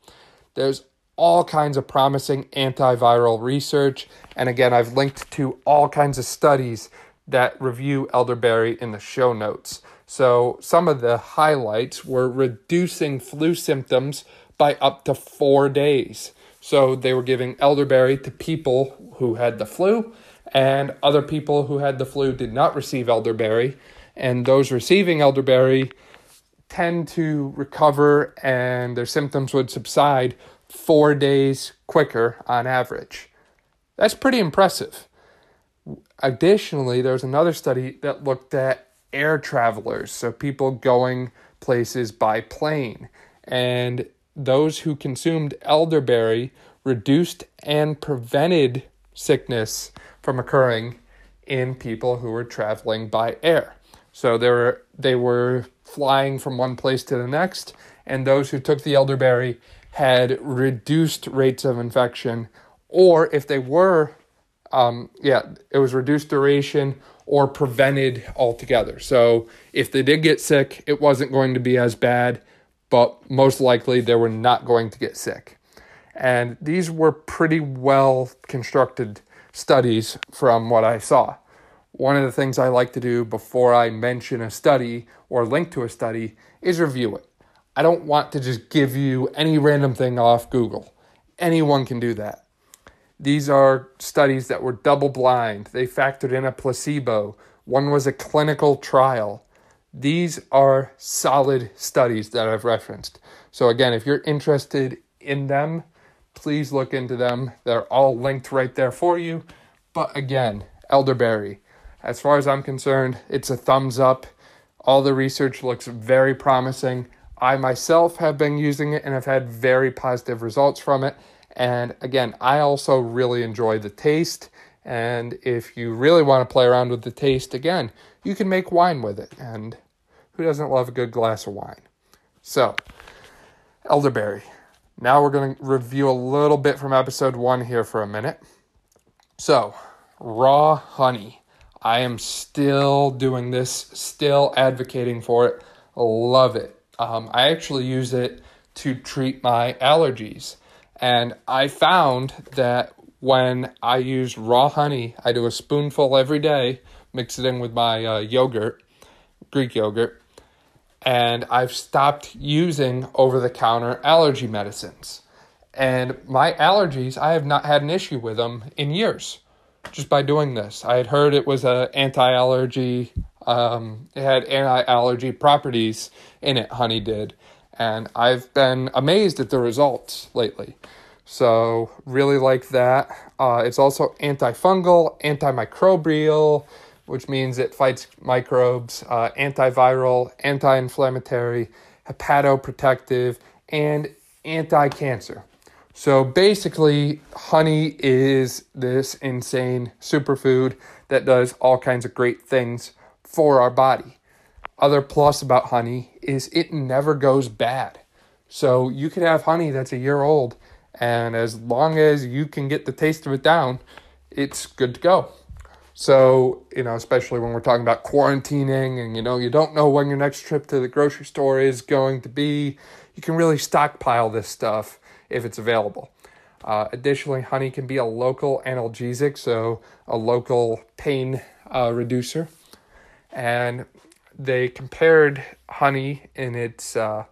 There's all kinds of promising antiviral research. And again, I've linked to all kinds of studies that review elderberry in the show notes. So, some of the highlights were reducing flu symptoms by up to four days. So, they were giving elderberry to people who had the flu, and other people who had the flu did not receive elderberry. And those receiving elderberry tend to recover and their symptoms would subside four days quicker on average. That's pretty impressive. Additionally, there's another study that looked at air travelers, so people going places by plane. And those who consumed elderberry reduced and prevented sickness from occurring in people who were traveling by air. So they were, they were flying from one place to the next, and those who took the elderberry had reduced rates of infection, or if they were, um, yeah, it was reduced duration or prevented altogether. So if they did get sick, it wasn't going to be as bad, but most likely they were not going to get sick. And these were pretty well constructed studies from what I saw. One of the things I like to do before I mention a study or link to a study is review it. I don't want to just give you any random thing off Google. Anyone can do that. These are studies that were double blind. They factored in a placebo. One was a clinical trial. These are solid studies that I've referenced. So, again, if you're interested in them, please look into them. They're all linked right there for you. But again, elderberry, as far as I'm concerned, it's a thumbs up. All the research looks very promising. I myself have been using it and have had very positive results from it. And again, I also really enjoy the taste. And if you really want to play around with the taste, again, you can make wine with it. And who doesn't love a good glass of wine? So, elderberry. Now we're going to review a little bit from episode one here for a minute. So, raw honey. I am still doing this, still advocating for it. Love it. Um, I actually use it to treat my allergies. And I found that when I use raw honey, I do a spoonful every day, mix it in with my uh, yogurt, Greek yogurt, and I've stopped using over the counter allergy medicines. And my allergies, I have not had an issue with them in years just by doing this. I had heard it was a anti-allergy, um, it had anti-allergy properties in it, honey did. And I've been amazed at the results lately. So, really like that. Uh, it's also antifungal, antimicrobial, which means it fights microbes, uh, antiviral, anti inflammatory, hepatoprotective, and anti cancer. So basically, honey is this insane superfood that does all kinds of great things for our body. Other plus about honey is it never goes bad. So you could have honey that's a year old and as long as you can get the taste of it down, it's good to go. So, you know, especially when we're talking about quarantining and, you know, you don't know when your next trip to the grocery store is going to be, you can really stockpile this stuff if it's available. Uh, additionally, honey can be a local analgesic, so a local pain uh, reducer. And they compared honey in its uh,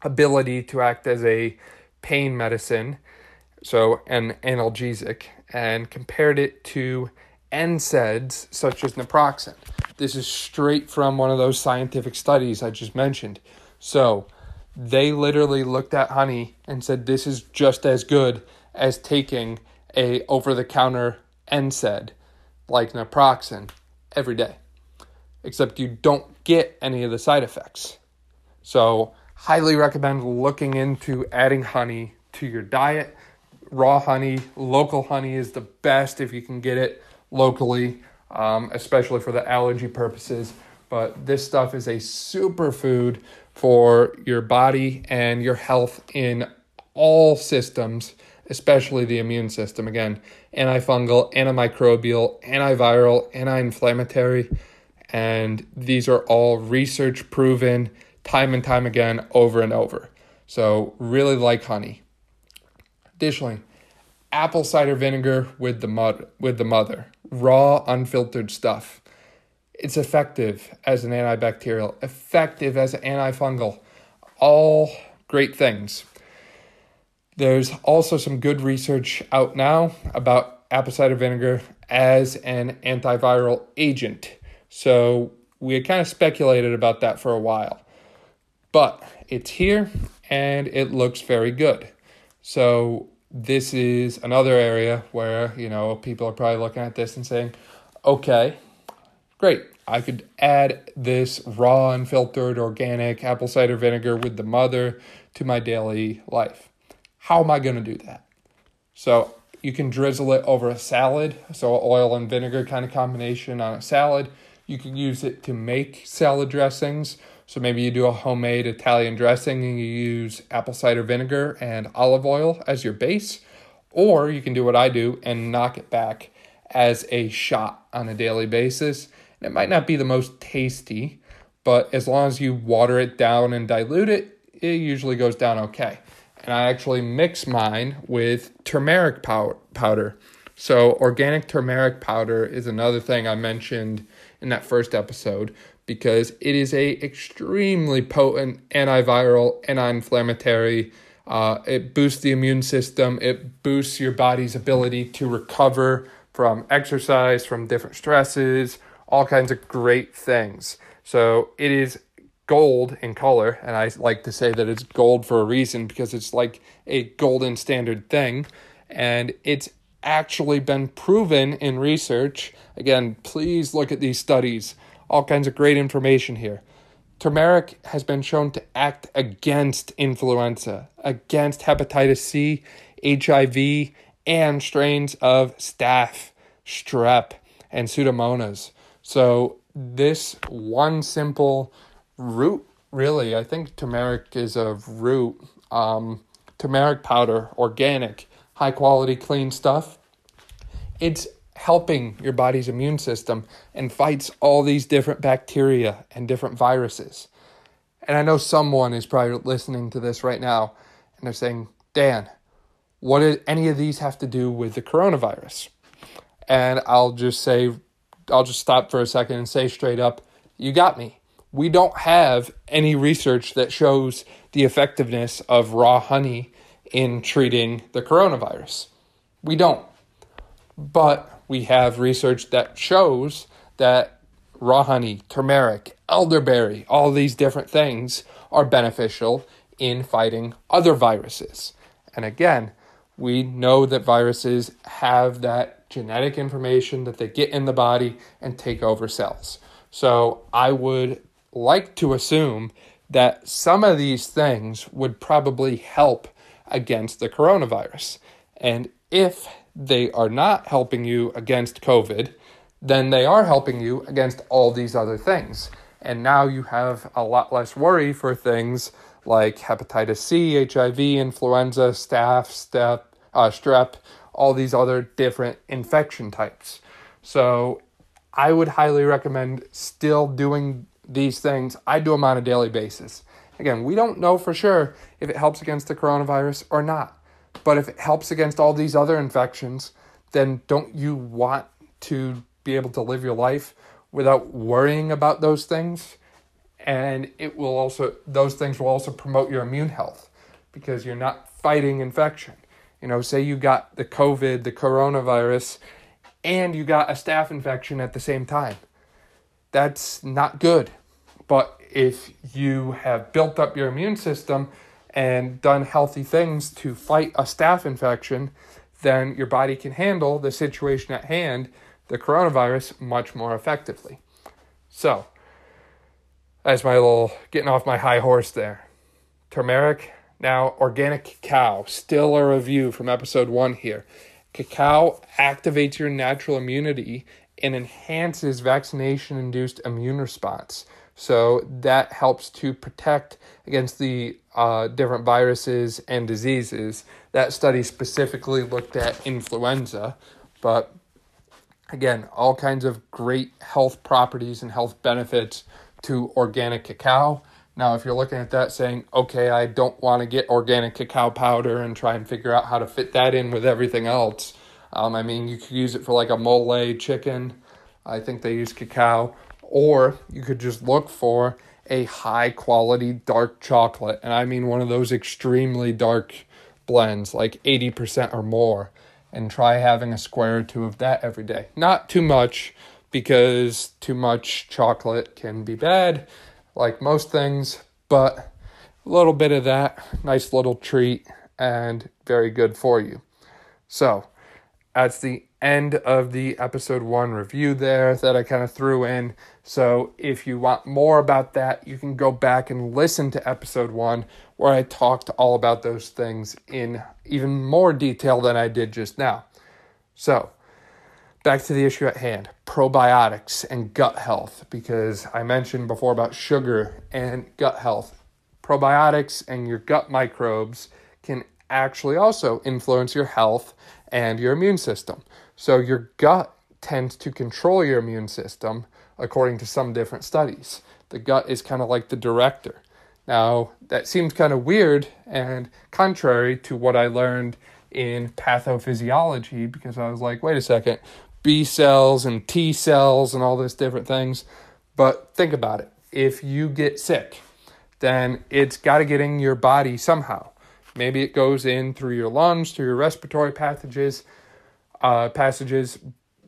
ability to act as a pain medicine, so an analgesic, and compared it to NSAIDs such as naproxen. This is straight from one of those scientific studies I just mentioned. So they literally looked at honey and said this is just as good as taking a over the counter NSAID like naproxen every day. Except you don't get any of the side effects. So highly recommend looking into adding honey to your diet. Raw honey, local honey is the best if you can get it locally, um, especially for the allergy purposes. But this stuff is a superfood for your body and your health in all systems, especially the immune system. Again, antifungal, antimicrobial, antiviral, anti inflammatory. And these are all research proven time and time again over and over. So, really like honey. Additionally, apple cider vinegar with the mud with the mother, raw unfiltered stuff. It's effective as an antibacterial, effective as an antifungal. All great things. There's also some good research out now about apple cider vinegar as an antiviral agent. So we had kind of speculated about that for a while but it's here and it looks very good. So this is another area where, you know, people are probably looking at this and saying, okay, great. I could add this raw, unfiltered, organic apple cider vinegar with the mother to my daily life. How am I going to do that? So you can drizzle it over a salad, so oil and vinegar kind of combination on a salad. You can use it to make salad dressings so maybe you do a homemade Italian dressing and you use apple cider vinegar and olive oil as your base, or you can do what I do and knock it back as a shot on a daily basis. And it might not be the most tasty, but as long as you water it down and dilute it, it usually goes down okay. And I actually mix mine with turmeric powder. So, organic turmeric powder is another thing I mentioned in that first episode because it is a extremely potent antiviral, anti-inflammatory. Uh, it boosts the immune system. It boosts your body's ability to recover from exercise, from different stresses, all kinds of great things. So it is gold in color, and I like to say that it's gold for a reason because it's like a golden standard thing, and it's actually been proven in research. Again, please look at these studies all kinds of great information here. Turmeric has been shown to act against influenza, against hepatitis C, HIV, and strains of staph, strep, and pseudomonas. So, this one simple root, really, I think turmeric is a root, um, turmeric powder, organic, high quality, clean stuff. It's helping your body's immune system and fights all these different bacteria and different viruses. And I know someone is probably listening to this right now and they're saying, Dan, what did any of these have to do with the coronavirus? And I'll just say, I'll just stop for a second and say straight up, you got me. We don't have any research that shows the effectiveness of raw honey in treating the coronavirus. We don't. But we have research that shows that raw honey, turmeric, elderberry, all these different things are beneficial in fighting other viruses. And again, we know that viruses have that genetic information that they get in the body and take over cells. So I would like to assume that some of these things would probably help against the coronavirus. And if they are not helping you against COVID, then they are helping you against all these other things. And now you have a lot less worry for things like hepatitis C, HIV, influenza, staph, step, uh, strep, all these other different infection types. So I would highly recommend still doing these things. I do them on a daily basis. Again, we don't know for sure if it helps against the coronavirus or not. But if it helps against all these other infections, then don't you want to be able to live your life without worrying about those things? And it will also, those things will also promote your immune health because you're not fighting infection. You know, say you got the COVID, the coronavirus, and you got a staph infection at the same time. That's not good. But if you have built up your immune system and done healthy things to fight a staph infection, then your body can handle the situation at hand, the coronavirus, much more effectively. So, that's my little getting off my high horse there. Turmeric, now organic cacao, still a review from episode one here. Cacao activates your natural immunity and enhances vaccination induced immune response. So that helps to protect against the uh, different viruses and diseases. That study specifically looked at influenza, but again, all kinds of great health properties and health benefits to organic cacao. Now, if you're looking at that saying, okay, I don't want to get organic cacao powder and try and figure out how to fit that in with everything else, um, I mean, you could use it for like a mole chicken. I think they use cacao or you could just look for a high quality dark chocolate. And I mean one of those extremely dark blends, like 80% or more, and try having a square or two of that every day. Not too much, because too much chocolate can be bad, like most things, but a little bit of that, nice little treat, and very good for you. So, that's the end of the episode one review there that I kind of threw in. So if you want more about that, you can go back and listen to episode one where I talked all about those things in even more detail than I did just now. So back to the issue at hand probiotics and gut health, because I mentioned before about sugar and gut health. Probiotics and your gut microbes can actually also influence your health and your immune system. So your gut tends to control your immune system according to some different studies. The gut is kind of like the director. Now, that seems kind of weird and contrary to what I learned in pathophysiology because I was like, wait a second, B cells and T cells and all these different things. But think about it. If you get sick, then it's got to get in your body somehow. Maybe it goes in through your lungs, through your respiratory passages, uh, passages.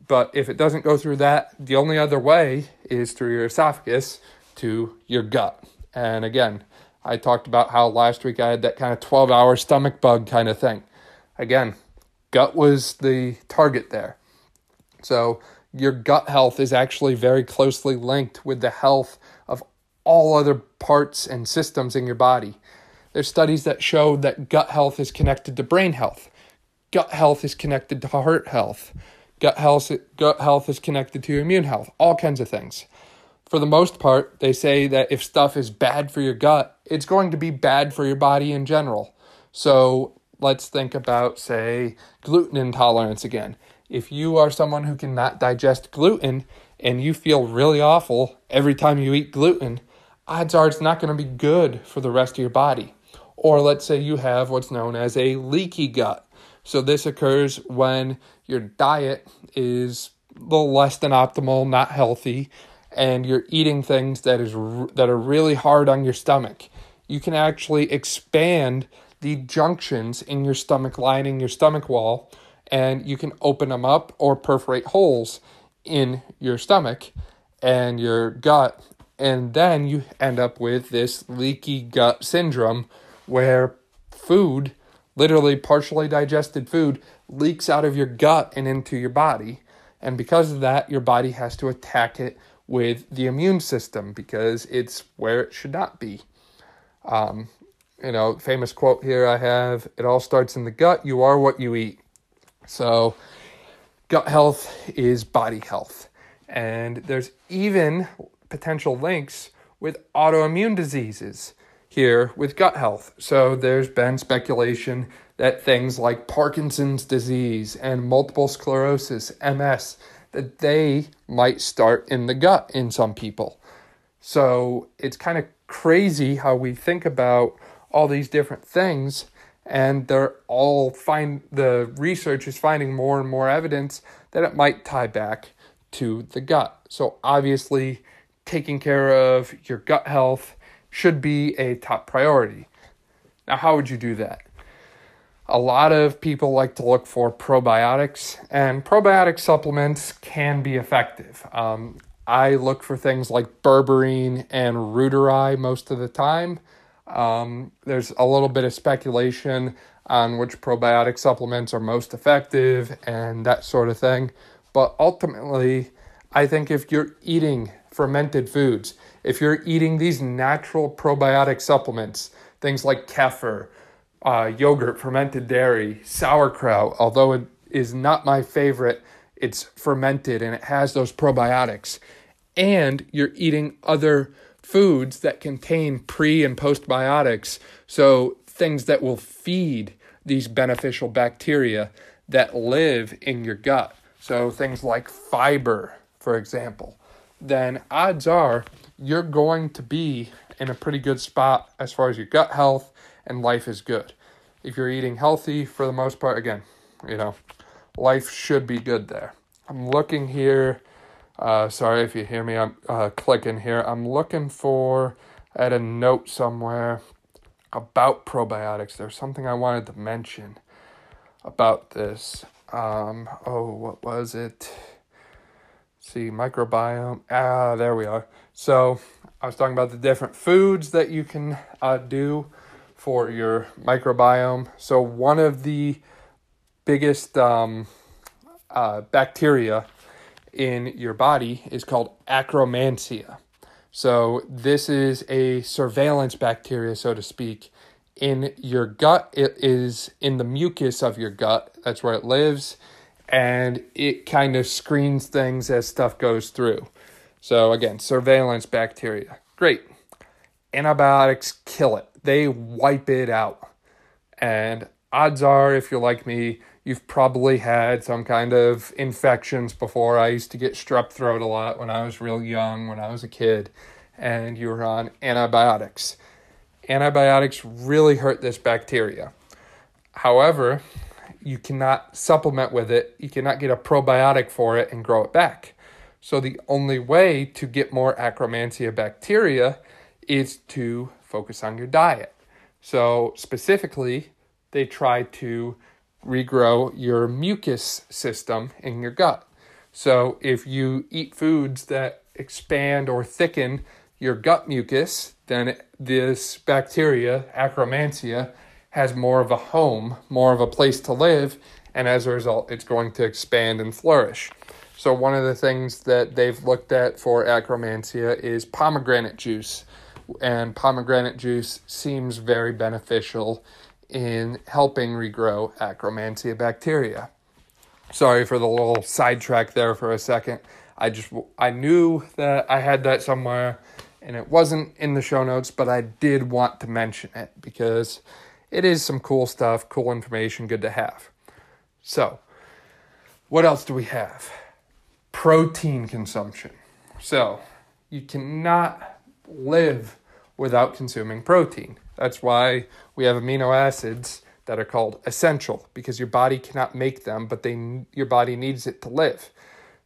But if it doesn't go through that, the only other way is through your esophagus to your gut. And again, I talked about how last week I had that kind of 12 hour stomach bug kind of thing. Again, gut was the target there. So your gut health is actually very closely linked with the health of all other parts and systems in your body. There's studies that show that gut health is connected to brain health. Gut health is connected to heart health. Gut health, gut health is connected to immune health, all kinds of things. For the most part, they say that if stuff is bad for your gut, it's going to be bad for your body in general. So let's think about, say, gluten intolerance again. If you are someone who cannot digest gluten and you feel really awful every time you eat gluten, odds are it's not going to be good for the rest of your body. Or let's say you have what's known as a leaky gut. So this occurs when your diet is a little less than optimal, not healthy, and you're eating things that is that are really hard on your stomach. You can actually expand the junctions in your stomach lining, your stomach wall, and you can open them up or perforate holes in your stomach and your gut. And then you end up with this leaky gut syndrome where food, literally partially digested food, leaks out of your gut and into your body. And because of that, your body has to attack it with the immune system because it's where it should not be. Um, you know, famous quote here I have it all starts in the gut. You are what you eat. So, gut health is body health. And there's even potential links with autoimmune diseases here with gut health. So, there's been speculation that things like Parkinson's disease and multiple sclerosis, MS, that they might start in the gut in some people. So it's kind of crazy how we think about all these different things and they're all find the research is finding more and more evidence that it might tie back to the gut. So obviously taking care of your gut health should be a top priority. Now how would you do that? A lot of people like to look for probiotics, and probiotic supplements can be effective. Um, I look for things like berberine and reuteri most of the time. Um, there's a little bit of speculation on which probiotic supplements are most effective and that sort of thing. But ultimately, I think if you're eating fermented foods, if you're eating these natural probiotic supplements, things like kefir, uh, yogurt, fermented dairy, sauerkraut, although it is not my favorite, it's fermented and it has those probiotics. And you're eating other foods that contain pre and postbiotics, so things that will feed these beneficial bacteria that live in your gut. So things like fiber, for example, then odds are you're going to be in a pretty good spot as far as your gut health and life is good. If you're eating healthy for the most part, again, you know, life should be good there. I'm looking here. Uh, sorry if you hear me. I'm uh, clicking here. I'm looking for at a note somewhere about probiotics. There's something I wanted to mention about this. Um, oh, what was it? See, microbiome. Ah, there we are. So I was talking about the different foods that you can uh, do for your microbiome. So, one of the biggest um, uh, bacteria in your body is called Akkermansia. So, this is a surveillance bacteria, so to speak. In your gut, it is in the mucus of your gut. That's where it lives. And it kind of screens things as stuff goes through. So, again, surveillance bacteria. Great. Antibiotics kill it they wipe it out. And odds are, if you're like me, you've probably had some kind of infections before. I used to get strep throat a lot when I was real young, when I was a kid, and you were on antibiotics. Antibiotics really hurt this bacteria. However, you cannot supplement with it, you cannot get a probiotic for it and grow it back. So, the only way to get more Akkermansia bacteria is to focus on your diet. So, specifically, they try to regrow your mucus system in your gut. So, if you eat foods that expand or thicken your gut mucus, then this bacteria, Akkermansia, has more of a home, more of a place to live, and as a result, it's going to expand and flourish. So, one of the things that they've looked at for Akkermansia is pomegranate juice and pomegranate juice seems very beneficial in helping regrow Akkermansia bacteria. Sorry for the little sidetrack there for a second. I just I knew that I had that somewhere and it wasn't in the show notes, but I did want to mention it because it is some cool stuff, cool information, good to have. So, what else do we have? Protein consumption. So, you cannot live without consuming protein. That's why we have amino acids that are called essential because your body cannot make them, but they your body needs it to live.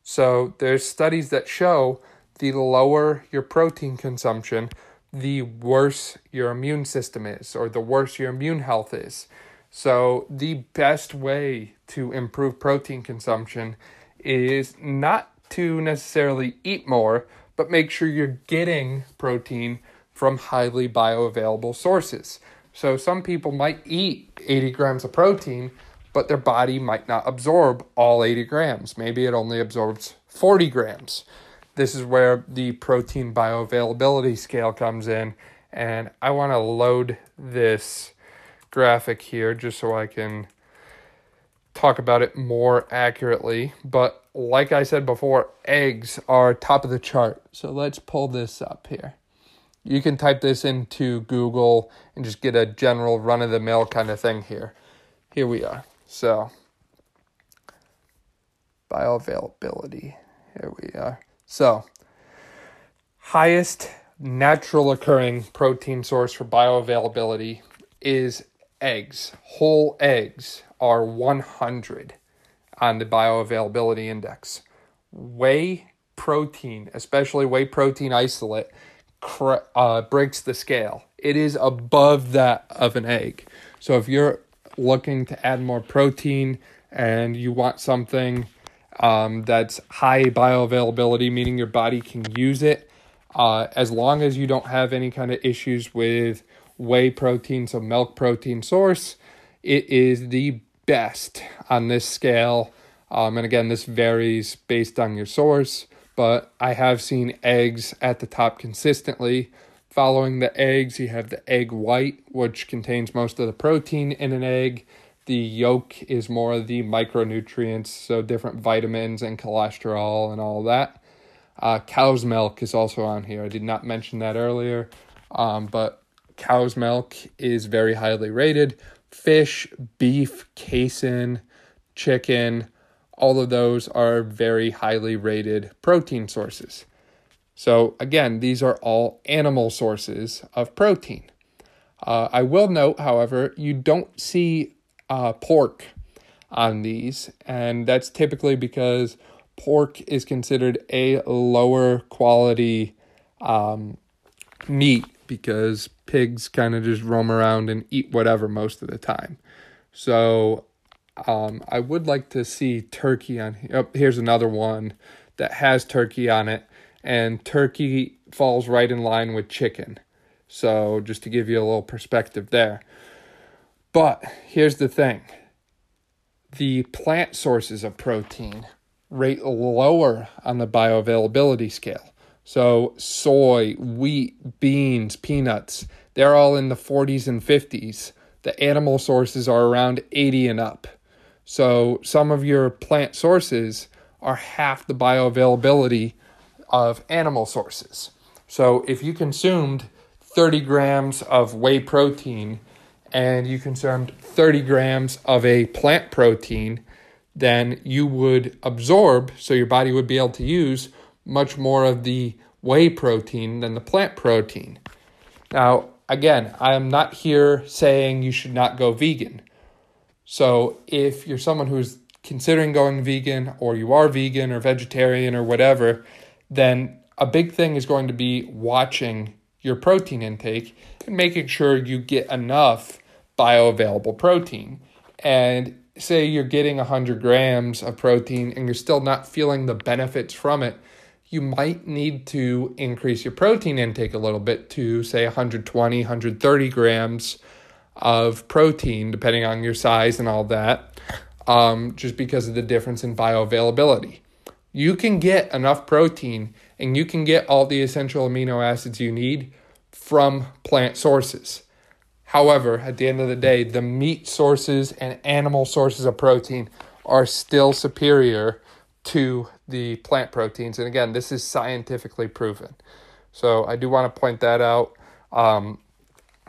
So there's studies that show the lower your protein consumption, the worse your immune system is or the worse your immune health is. So, the best way to improve protein consumption is not to necessarily eat more, but make sure you're getting protein from highly bioavailable sources. So, some people might eat 80 grams of protein, but their body might not absorb all 80 grams. Maybe it only absorbs 40 grams. This is where the protein bioavailability scale comes in. And I want to load this graphic here just so I can talk about it more accurately. But like I said before, eggs are top of the chart. So let's pull this up here. You can type this into Google and just get a general run of the mill kind of thing here. Here we are. So, bioavailability. Here we are. So, highest natural occurring protein source for bioavailability is eggs. Whole eggs are 100 on the bioavailability index. Whey protein, especially whey protein isolate, uh, breaks the scale. It is above that of an egg. So if you're looking to add more protein and you want something um, that's high bioavailability, meaning your body can use it, uh, as long as you don't have any kind of issues with whey protein, so milk protein source, it is the best on this scale. Um, and again, this varies based on your source, but I have seen eggs at the top consistently. Following the eggs, you have the egg white, which contains most of the protein in an egg. The yolk is more of the micronutrients, so different vitamins and cholesterol and all that. Uh, cow's milk is also on here. I did not mention that earlier, um, but cow's milk is very highly rated. Fish, beef, casein, chicken, all of those are very highly rated protein sources. So, again, these are all animal sources of protein. Uh, I will note, however, you don't see uh, pork on these, and that's typically because pork is considered a lower quality um, meat because pigs kind of just roam around and eat whatever most of the time. So, um, I would like to see turkey on here. Oh, here's another one that has turkey on it and turkey falls right in line with chicken. So, just to give you a little perspective there. But here's the thing the plant sources of protein rate lower on the bioavailability scale. So, soy, wheat, beans, peanuts, they're all in the 40s and 50s. The animal sources are around 80 and up. So, some of your plant sources are half the bioavailability of animal sources. So if you consumed 30 grams of whey protein and you consumed 30 grams of a plant protein, then you would absorb, so your body would be able to use much more of the whey protein than the plant protein. Now, again, I am not here saying you should not go vegan. So if you're someone who's considering going vegan or you are vegan or vegetarian or whatever, then a big thing is going to be watching your protein intake and making sure you get enough bioavailable protein. And say you're getting 100 grams of protein and you're still not feeling the benefits from it, you might need to increase your protein intake a little bit to say 120, 130 grams of protein, depending on your size and all that, um, just because of the difference in bioavailability. You can get enough protein and you can get all the essential amino acids you need from plant sources. However, at the end of the day, the meat sources and animal sources of protein are still superior to the plant proteins. And again, this is scientifically proven. So I do want to point that out. Um,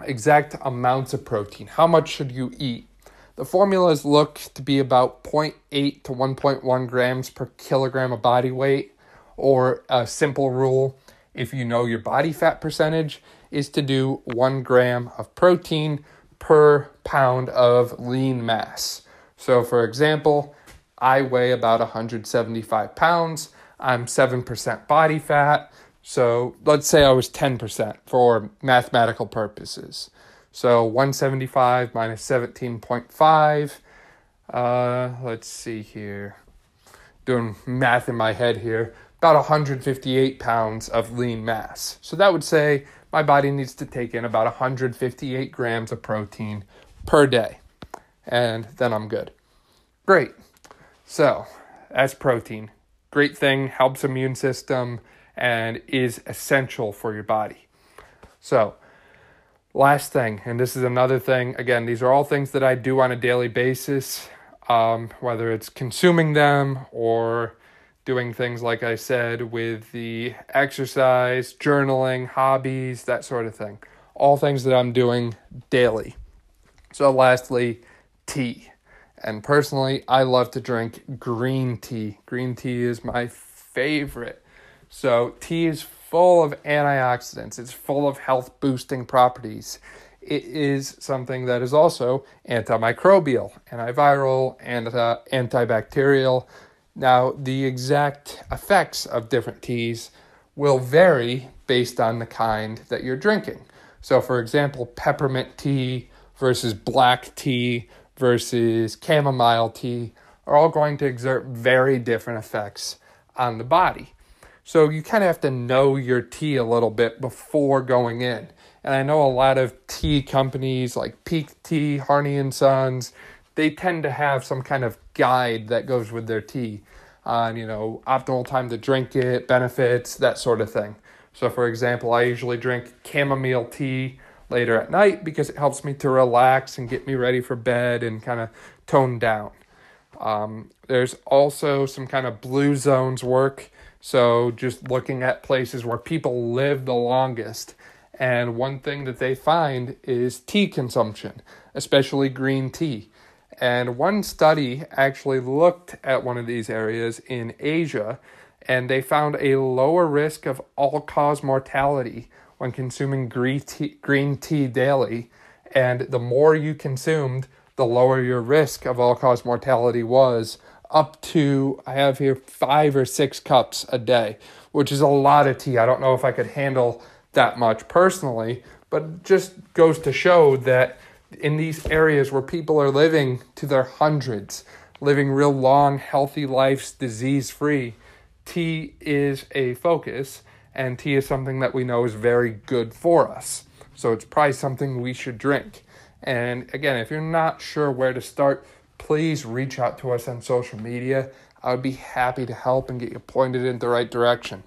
exact amounts of protein. How much should you eat? The formulas look to be about 0.8 to 1.1 grams per kilogram of body weight, or a simple rule, if you know your body fat percentage, is to do 1 gram of protein per pound of lean mass. So, for example, I weigh about 175 pounds. I'm 7% body fat. So let's say I was 10% for mathematical purposes. So 175 minus 17.5. Uh, let's see here. Doing math in my head here. About 158 pounds of lean mass. So that would say my body needs to take in about 158 grams of protein per day. And then I'm good. Great. So, as protein. Great thing, helps immune system, and is essential for your body. So, last thing, and this is another thing. Again, these are all things that I do on a daily basis, um, whether it's consuming them or doing things like I said with the exercise, journaling, hobbies, that sort of thing. All things that I'm doing daily. So, lastly, tea. And personally, I love to drink green tea. Green tea is my favorite. So, tea is full of antioxidants, it's full of health boosting properties. It is something that is also antimicrobial, antiviral, and antibacterial. Now, the exact effects of different teas will vary based on the kind that you're drinking. So, for example, peppermint tea versus black tea versus chamomile tea are all going to exert very different effects on the body. So you kind of have to know your tea a little bit before going in. And I know a lot of tea companies like Pique Tea, Harney and Sons, they tend to have some kind of guide that goes with their tea on, you know, optimal time to drink it, benefits, that sort of thing. So for example, I usually drink chamomile tea later at night because it helps me to relax and get me ready for bed and kind of tone down. Um, there's also some kind of blue zones work. So, just looking at places where people live the longest. And one thing that they find is tea consumption, especially green tea. And one study actually looked at one of these areas in Asia, and they found a lower risk of all cause mortality when consuming green tea, green tea daily, and the more you consumed, the lower your risk of all cause mortality was, up to, I have here five or six cups a day, which is a lot of tea. I don't know if I could handle that much personally, but just goes to show that in these areas where people are living to their hundreds, living real long, healthy lives, disease free, tea is a focus and tea is something that we know is very good for us. So it's probably something we should drink. And again, if you're not sure where to start, please reach out to us on social media. I would be happy to help and get you pointed in the right direction.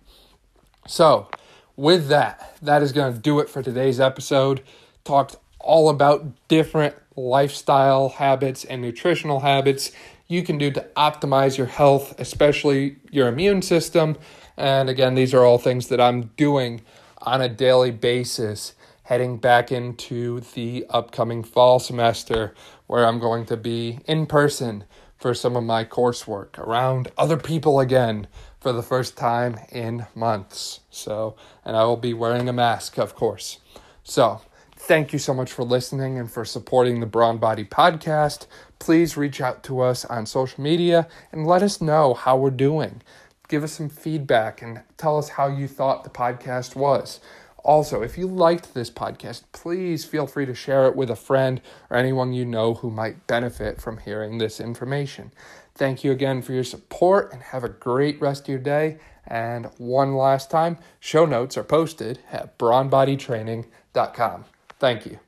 So, with that, that is going to do it for today's episode. Talked all about different lifestyle habits and nutritional habits you can do to optimize your health, especially your immune system and again, these are all things that I'm doing on a daily basis heading back into the upcoming fall semester where I'm going to be in person for some of my coursework around other people again for the first time in months. So, and I will be wearing a mask, of course. So, thank you so much for listening and for supporting the Brawn Body podcast. Please reach out to us on social media and let us know how we're doing give us some feedback and tell us how you thought the podcast was. Also, if you liked this podcast, please feel free to share it with a friend or anyone you know who might benefit from hearing this information. Thank you again for your support and have a great rest of your day. And one last time, show notes are posted at brawnbodytraining.com. Thank you.